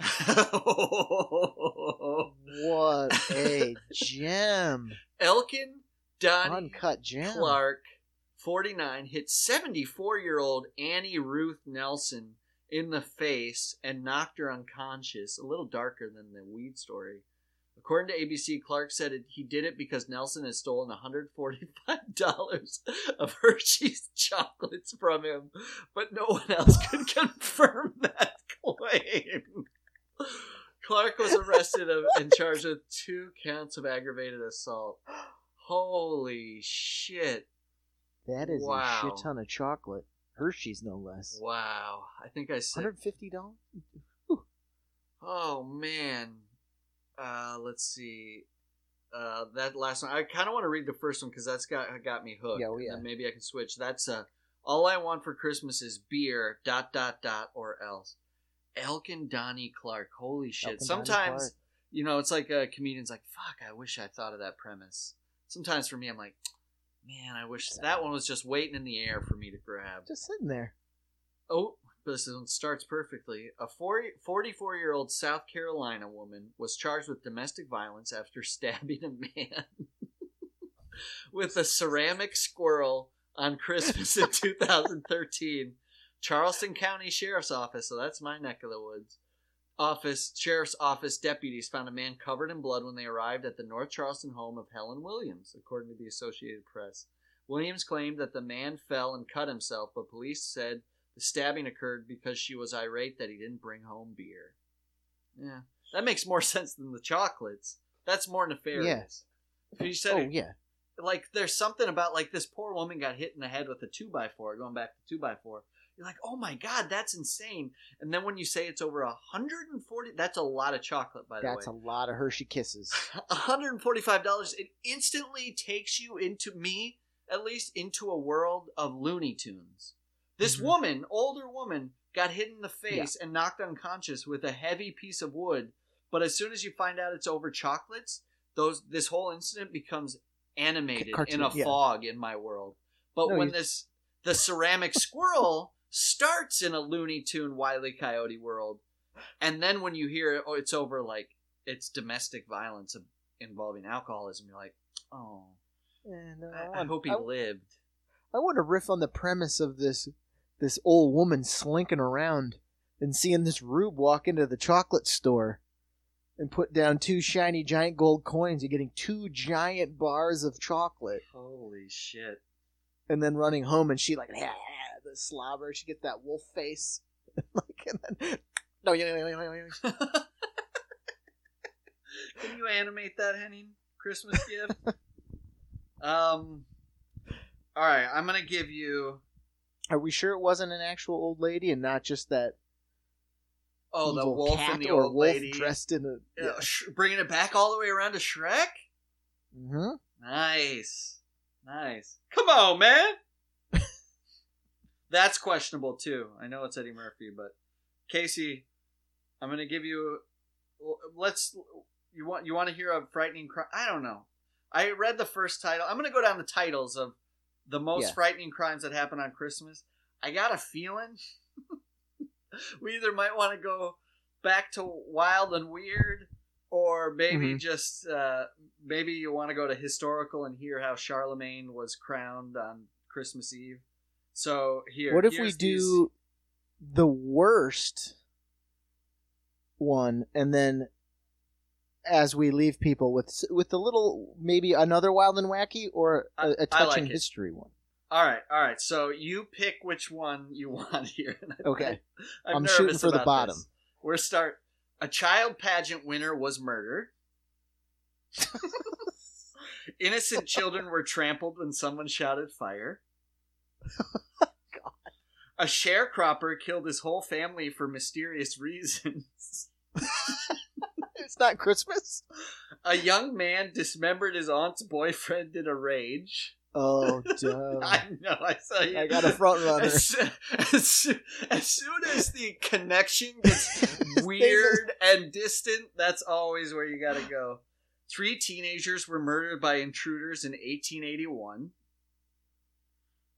What a gem. Elkin Donnie Uncut. Clark, 49, hit 74 year old Annie Ruth Nelson in the face and knocked her unconscious, a little darker than the weed story. According to ABC, Clark said it, he did it because Nelson had stolen $145 of Hershey's chocolates from him, but no one else could confirm that claim. Clark was arrested and charged with two counts of aggravated assault. Holy shit. That is Wow. a shit ton of chocolate. Hershey's, no less. Wow. I think I said. $150? Oh, man. Uh, let's see. Uh, that last one. I kind of want to read the first one because that's got got me hooked. Yeah, oh, and yeah. maybe I can switch. That's uh, all I want for Christmas is beer. Dot dot dot or else. Elkin Donnie Clark. Holy shit. Elkin Sometimes you know it's like a comedian's like, "Fuck, I wish I thought of that premise." Sometimes for me, I'm like, "Man, I wish that one was just waiting in the air for me to grab." Just sitting there. Oh, this one starts perfectly. A 44 year old South Carolina woman was charged with domestic violence after stabbing a man with a ceramic squirrel on Christmas in 2013 Charleston County Sheriff's Office, so that's my neck of the woods. Office Sheriff's Office deputies found a man covered in blood when they arrived at the North Charleston home of Helen Williams, according to the Associated Press. Williams claimed that the man fell and cut himself, but police said the stabbing occurred because she was irate that he didn't bring home beer. Yeah, that makes more sense than the chocolates. That's more nefarious. If you said Oh yeah. like there's something about like this poor woman got hit in the head with a two by four going back to two by four you're like oh my god that's insane and then when you say it's over a 140 that's a lot of chocolate by the way. That's a lot of Hershey kisses. 145 dollars. it instantly takes you into me at least into a world of looney tunes this Mhm. woman older woman got hit in the face and knocked unconscious with a heavy piece of wood but as soon as you find out it's over chocolates those this whole incident becomes animated Cartoon, in a yeah. fog in my world but No, when you- this the ceramic squirrel starts in a looney tune wily coyote world and then when you hear oh it's over like it's domestic violence involving alcoholism you're like oh. And, uh, i, I hope he I, lived. I want to riff on the premise of this this old woman slinking around and seeing this rube walk into the chocolate store and put down two shiny giant gold coins and getting two giant bars of chocolate. Holy shit. And then running home and she like the slobber she gets that wolf face like and then no yeah, yeah, yeah, yeah. Can you animate that, Henning? Christmas gift? um. All right, I'm gonna give you. are we sure it wasn't an actual old lady and not just that Oh, the wolf and the or old wolf lady. dressed in a Yeah, sh- bringing it back all the way around to Shrek. Mm-hmm. Nice, nice. Come on, man. That's questionable too. I know it's Eddie Murphy, but Casey, I'm gonna give you. Let's. You want you want to hear a frightening crime? I don't know. I read the first title. I'm gonna go down the titles of the most Yeah. frightening crimes that happen on Christmas. I got a feeling we either might want to go back to wild and weird, or maybe Mhm. just uh, maybe you want to go to historical and hear how Charlemagne was crowned on Christmas Eve. So here, What if we here's these- do the worst one, and then as we leave people with with a little maybe another wild and wacky, or a touching like history one? All right, all right. So you pick which one you want here. Okay. I'm, I'm shooting for the bottom. this. We're start. A child pageant winner was murdered. Innocent children were trampled when someone shouted fire. A sharecropper killed his whole family for mysterious reasons. It's not Christmas. A young man dismembered his aunt's boyfriend in a rage. Oh, damn. I know, I saw you. I got a front runner. As, as, as soon as the connection gets weird and distant, that's always where you gotta go. Three teenagers were murdered by intruders in 1881.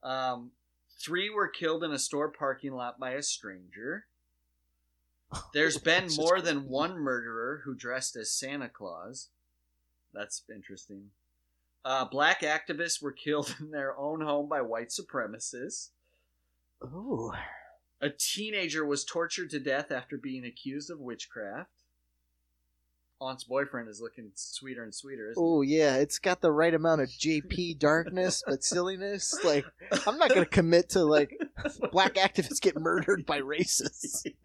Um, three were killed in a store parking lot by a stranger. There's been more than one murderer who dressed as Santa Claus. That's interesting. Uh, black activists were killed in their own home by white supremacists. Oh, A teenager was tortured to death after being accused of witchcraft. Aunt's boyfriend is looking sweeter and sweeter, isn't oh yeah. It's got the right amount of JP darkness but silliness. Like I'm not gonna commit to like black activists get murdered by racists. it?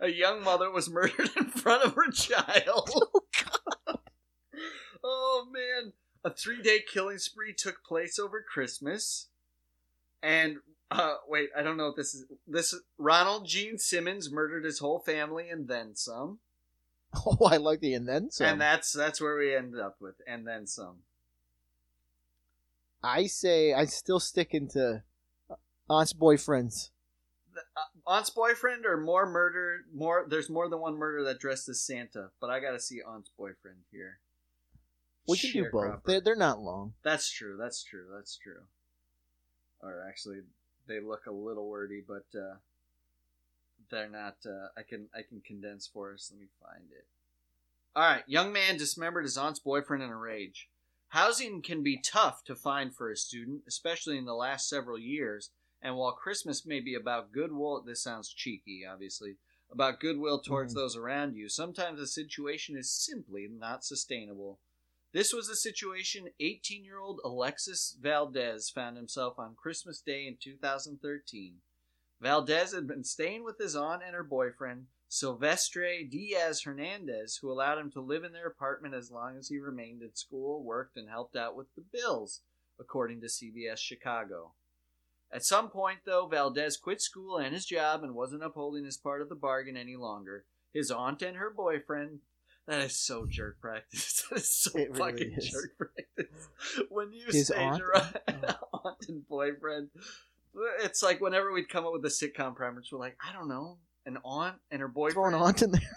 A young mother was murdered in front of her child. oh man. A three day killing spree took place over Christmas. And uh wait, I don't know if this is this Ronald Gene Simmons murdered his whole family and then some. Oh, I like the and then some. And that's that's where we ended up with and then some. I say I still stick into aunt's boyfriends. uh, aunt's boyfriend or more murder more there's more than one murder that dressed as santa but i gotta see aunt's boyfriend here We can do both. They're, they're not long. that's true that's true that's true or actually they look a little wordy but uh they're not uh i can i can condense for us let me find it all right young man dismembered his aunt's boyfriend in a rage housing can be tough to find for a student especially in the last several years And while Christmas may be about goodwill, this sounds cheeky, obviously, about goodwill towards Mhm. those around you, sometimes the situation is simply not sustainable. This was the situation 18 year old Alexis Valdez found himself on Christmas Day in 2013. Valdez had been staying with his aunt and her boyfriend, Silvestre Diaz Hernandez, who allowed him to live in their apartment as long as he remained at school, worked, and helped out with the bills, according to CBS Chicago. At some point, though, Valdez quit school and his job and wasn't upholding his part of the bargain any longer. His aunt and her boyfriend. That is so jerk practice. That is so It really fucking is. jerk practice. When you His stage aunt? a oh. aunt and boyfriend, it's like whenever we'd come up with a sitcom premise, we're like, I don't know, an aunt and her boyfriend. aunt in there.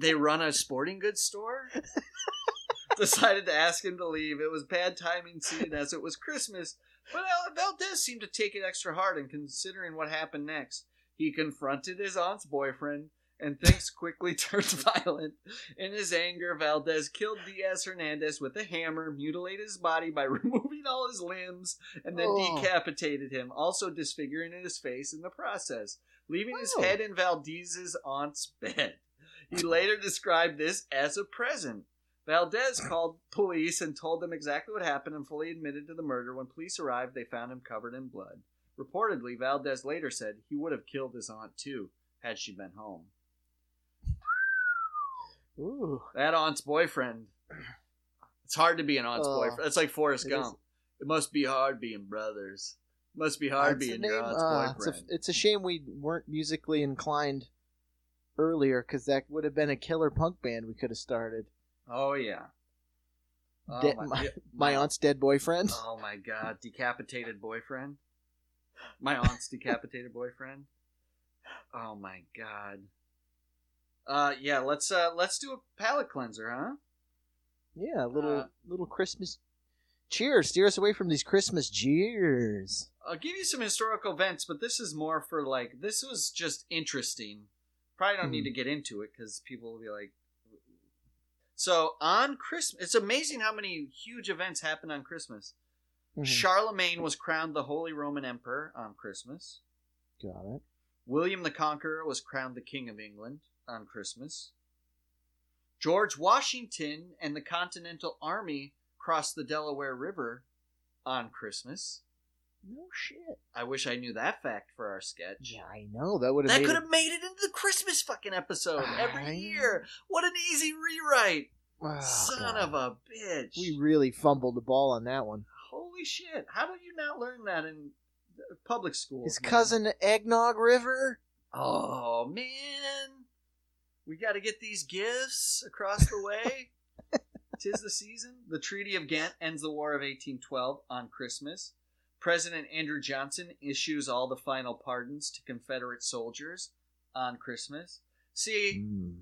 They run a sporting goods store. Decided to ask him to leave. It was bad timing, seeing as it was Christmas. But Valdez seemed to take it extra hard, and considering what happened next, he confronted his aunt's boyfriend, and things quickly turned violent. In his anger, Valdez killed Diaz Hernandez with a hammer, mutilated his body by removing all his limbs, and then Oh. decapitated him, also disfiguring his face in the process, leaving his Oh. head in Valdez's aunt's bed. He later described this as a present. Valdez called police and told them exactly what happened and fully admitted to the murder. When police arrived, they found him covered in blood. Reportedly, Valdez later said he would have killed his aunt too had she been home. Ooh. That aunt's boyfriend. It's hard to be an aunt's Oh, boyfriend. It's like Forrest it is. It must be hard being brothers. It must be hard That's being your name- aunt's ah, it's, a, boyfriend. it's a shame we weren't musically inclined earlier, because that would have been a killer punk band we could have started. oh yeah. Oh, De- my, my- My aunt's dead boyfriend. Oh my god, decapitated boyfriend. My aunt's decapitated boyfriend. Oh my god. Uh yeah, let's uh let's do a palate cleanser, huh? Yeah, a little Uh, little Christmas cheer. Steer us away from these Christmas jeers. I'll give you some historical events, but this is more for like this was just interesting. Probably don't need Hmm. to get into it because people will be like. So on Christmas, it's amazing how many huge events happen on Christmas. Mhm. Charlemagne was crowned the Holy Roman Emperor on Christmas. Got it. William the Conqueror was crowned the King of England on Christmas. George Washington and the Continental Army crossed the Delaware River on Christmas. No shit. I wish I knew that fact for our sketch. Yeah, I know that would have That could it- have made it into the Christmas fucking episode every I year. What an easy rewrite. Oh, Son God. of a bitch. We really fumbled the ball on that one. Holy shit. How did you not learn that in public school? His man? cousin Eggnog River. Oh, man. We got to get these gifts across the way. Tis the season. The Treaty of Ghent ends the War of 1812 on Christmas. President Andrew Johnson issues all the final pardons to Confederate soldiers on Christmas. See, Mm.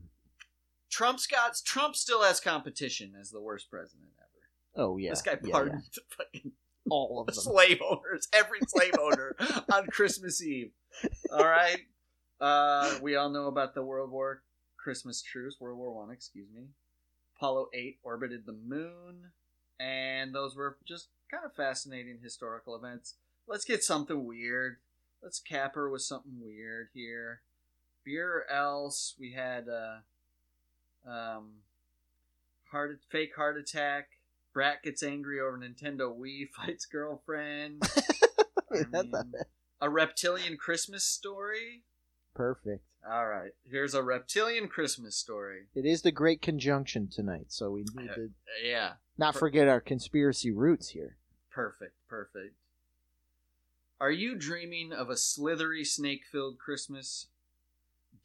Trump's got Trump still has competition as the worst president ever. Oh yeah, this guy yeah, pardoned fucking yeah. all of them. slave owners, every slave owner on Christmas Eve. All right. Uh, we all know about the World War Christmas truce, World War One, excuse me. Apollo eight orbited the moon, and those were just kind of fascinating historical events. Let's get something weird. Let's cap her with something weird here. Beer or else we had uh, um, heart fake heart attack. Brat gets angry over Nintendo Wii, fights girlfriend. I mean, a reptilian Christmas story. Perfect. All right, here's a reptilian Christmas story. It is the Great Conjunction tonight, so we need Uh, to Yeah, not per- forget our conspiracy roots here. perfect, perfect. Are you dreaming of a slithery, snake-filled Christmas?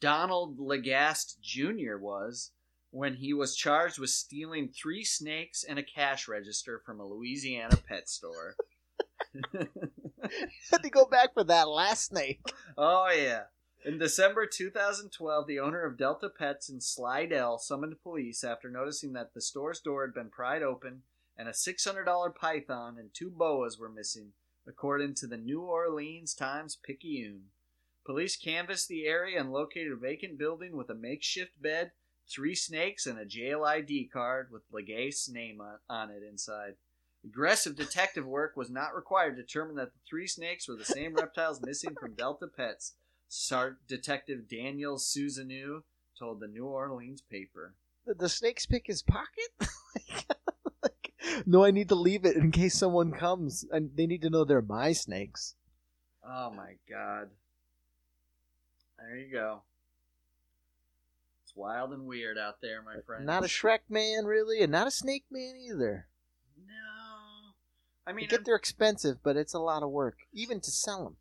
Donald Legast Jr. was when he was charged with stealing three snakes and a cash register from a Louisiana pet store. Had to go back for that last snake. Oh yeah. In December 2012, the owner of Delta Pets in Slidell summoned police after noticing that the store's door had been pried open and a $600 python and two boas were missing, according to the New Orleans Times Picayune. Police canvassed the area and located a vacant building with a makeshift bed, three snakes, and a jail ID card with Legace's name on, on it inside. Aggressive detective work was not required to determine that the three snakes were the same reptiles missing from Delta Pets. Sart Detective Daniel Seuzeneau told the New Orleans paper. The, the snakes pick his pocket. Like, no, I need to leave it in case someone comes, and they need to know they're my snakes. Oh my god. There you go. It's wild and weird out there, my friend. Not a Shrek man, really, and not a snake man either. No. I I mean, get they're expensive, but it's a lot of work, even to sell them.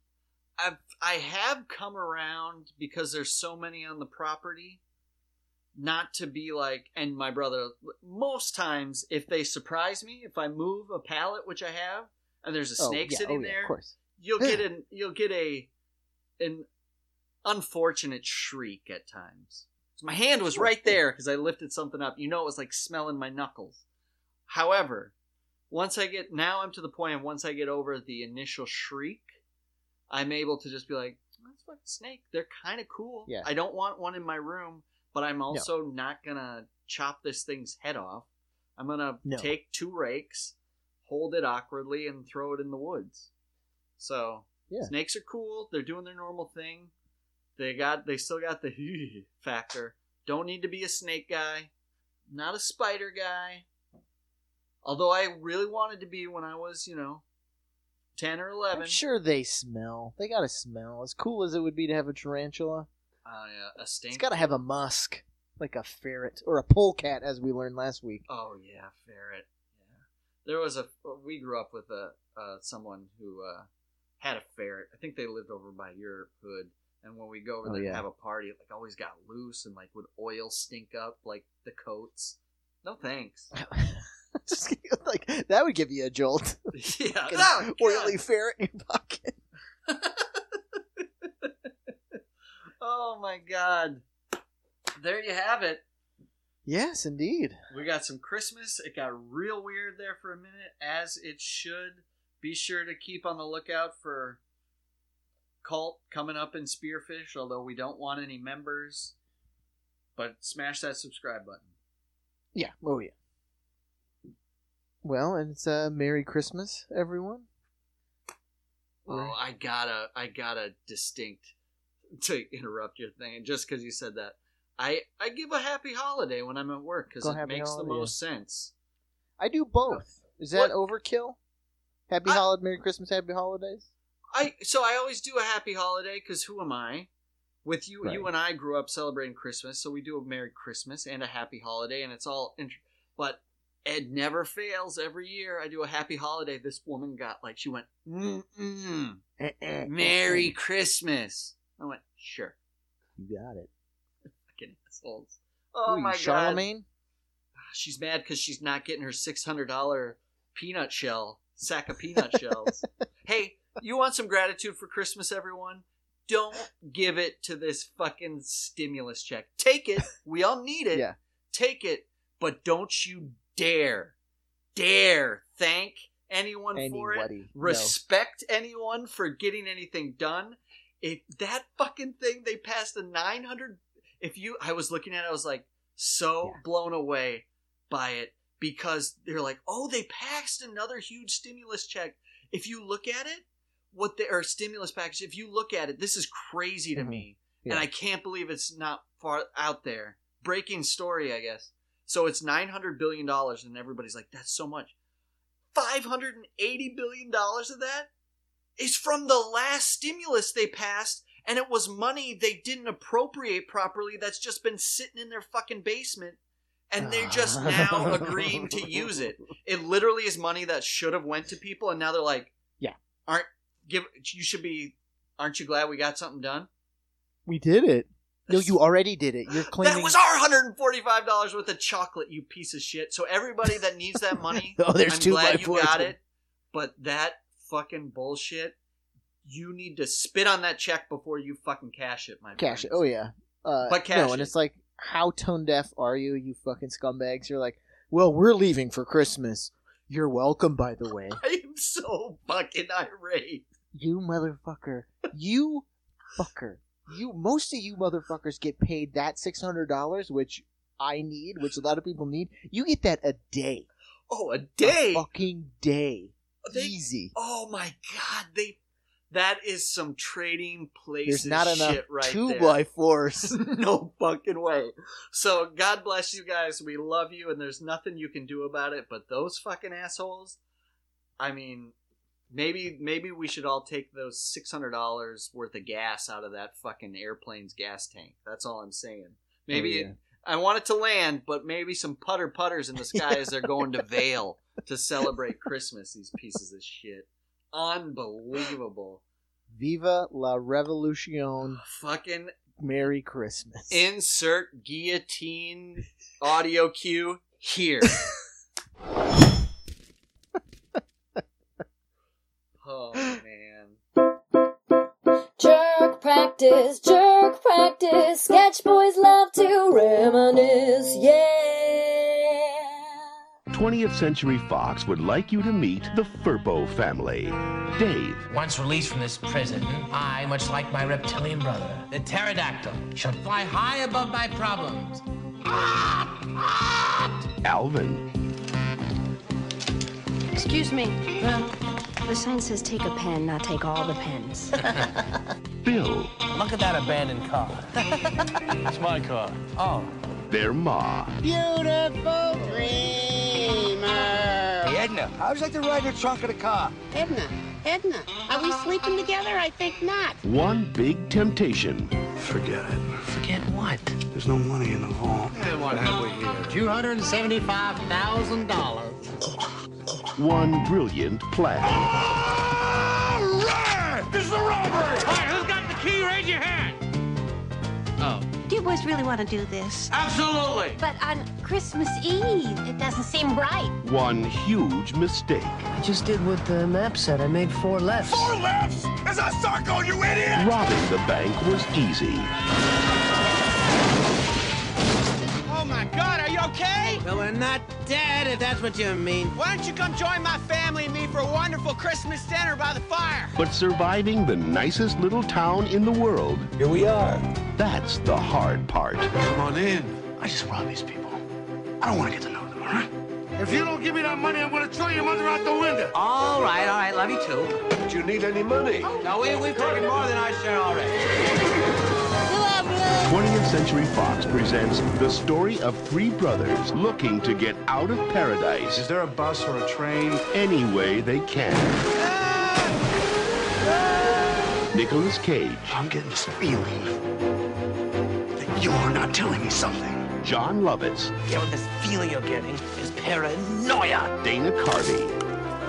I've I have come around because there's so many on the property. Not to be like, and my brother. Most times, if they surprise me, if I move a pallet, which I have, and there's a oh, snake oh, yeah, sitting oh, yeah, there, Of course. you'll get an you'll get a an unfortunate shriek at times. So my hand was right there because I lifted something up. You know, it was like smelling my knuckles. However, once I get now, I'm to the point of once I get over the initial shriek, I'm able to just be like, "That's fucking snake. They're kind of cool. Yeah. I don't want one in my room, but I'm also not gonna chop this thing's head off. I'm gonna No. take two rakes, hold it awkwardly, and throw it in the woods. So Yeah. snakes are cool. They're doing their normal thing. They got they still got the factor. Don't need to be a snake guy. Not a spider guy. Although I really wanted to be when I was, you know, ten or eleven. I'm sure they smell. They gotta smell. As cool as it would be to have a tarantula, Uh, yeah, a stink. it's gotta have a musk, like a ferret or a polecat, as we learned last week. Oh yeah, ferret. Yeah, there was a. We grew up with a uh, someone who uh, had a ferret. I think they lived over by your hood. And when we go over Oh, there yeah. and have a party, it like always got loose and like would oil stink up like the coats. No thanks. Just like that would give you a jolt. yeah. Oh, Oily ferret in your pocket. Oh my god. There you have it. Yes, indeed. We got some Christmas. It got real weird there for a minute, as it should. Be sure to keep on the lookout for Cult coming up in Spearfish, although we don't want any members. But smash that subscribe button. Yeah. Oh yeah. Well, and it's uh, Merry Christmas, everyone. Oh, I gotta, I gotta distinct to interrupt your thing, just because you said that, I I give a happy holiday when I'm at work because it makes the most sense. I do both. Is that overkill? Happy I- holiday, Merry Christmas, Happy Holidays. I so I always do a happy holiday because who am I? With you, Right. you and I grew up celebrating Christmas, so we do a Merry Christmas and a Happy Holiday, and it's all. Int- but it never fails. Every year, I do a Happy Holiday. This woman got like she went, mm Merry Christmas. I went, sure, You got it. fucking assholes. Oh you, my god, Charlemagne? she's mad because she's not getting her six hundred dollar peanut shell sack of peanut shells. hey, you want some gratitude for Christmas, everyone? Don't give it to this fucking stimulus check. Take it. We all need it. Yeah. Take it, but don't you dare, dare thank anyone for it. Anybody? No. Respect anyone for getting anything done. If that fucking thing they passed a 900 if you I was looking at it I was like so Yeah. blown away by it because they're like, "Oh, they passed another huge stimulus check." If you look at it, what they or stimulus package, if you look at it, this is crazy to Mhm. me. Yeah. And I can't believe it's not far out there. Breaking story, I guess. So it's 900 billion dollars and everybody's like, "That's so much." 580 billion dollars of that is from the last stimulus they passed and it was money they didn't appropriate properly that's just been sitting in their fucking basement and they're just ah. now agreeing to use it it literally is money that should have went to people and now they're like Yeah. aren't give you should be aren't you glad we got something done We did it. No, you already did it. You're claiming. that was our $145 worth of chocolate you piece of shit so everybody that needs that money oh, there's I'm two glad you got it, but that fucking bullshit. You need to spit on that check before you fucking cash it, my Cash it. Oh yeah. Uh, But cash no, and it's like, how tone deaf are you, you fucking scumbags? You're like, well, we're leaving for Christmas. You're welcome, by the way. I am so fucking irate. You motherfucker. You fucker. You most of you motherfuckers get paid that six hundred dollars, which I need, which a lot of people need. You get that a day. Oh, a A day. fucking day. They- Easy. Oh my god, they. That is some trading places There's not enough shit right two there. by fours. no fucking way. So God bless you guys. We love you, and there's nothing you can do about it. But those fucking assholes. I mean, maybe maybe we should all take those six hundred dollars worth of gas out of that fucking airplane's gas tank. That's all I'm saying. Maybe Oh, yeah. it, I want it to land, but maybe some putter putters in the sky as they're going to Vail to celebrate Christmas. These pieces of shit. Unbelievable. Viva la Revolution. Fucking Merry Christmas. insert guillotine audio cue here. practice, jerk practice. Sketch boys love to reminisce, yeah. 20th Century Fox would like you to meet the Firpo family. Dave, Once released from this prison, I, much like my reptilian brother, the pterodactyl, shall fly high above my problems. Alvin, Excuse me. The sign says take a pen, not take all the pens. Bill, Look at that abandoned car. It's my car. Oh, their ma, Beautiful dreamer. Hey, Edna, how'd you like to ride in the trunk of the car? Edna, Edna, are we sleeping together? I think not. one big temptation, Forget it. forget what? There's no money in the vault. And what have we here? $275,000. one brilliant plan. This is a robbery! Oh. Do you boys really want to do this? Absolutely! But on Christmas Eve, it doesn't seem right. One huge mistake. I just did what the map said. I made four lefts. Four lefts! As I start going, you idiot! Robbing the bank was easy. My god, are you okay? Well, we're not dead, if that's what you mean. Why don't you come join my family and me for a wonderful Christmas dinner by the fire? But surviving the nicest little town in the world, Here we are. that's the hard part. Come on in. I just robbed these people. I don't want to get to know them, all right? If you don't give me that money, I'm going to throw your mother out the window. All right, all right, love you too. Do you need any money? No, we, we've taken more than our share already. 20th Century Fox presents the story of three brothers looking to get out of paradise Is there a bus or a train? any way they can. Nicolas Cage, I'm getting this feeling that you're not telling me something. Jon Lovitz, Yeah, what this feeling you're getting is paranoia. Dana Carvey,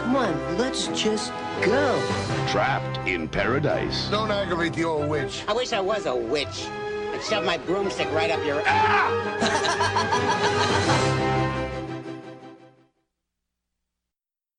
Come on, let's just go. trapped in paradise. Don't aggravate the old witch. I wish I was a witch. Shove my broomstick right up your Ah!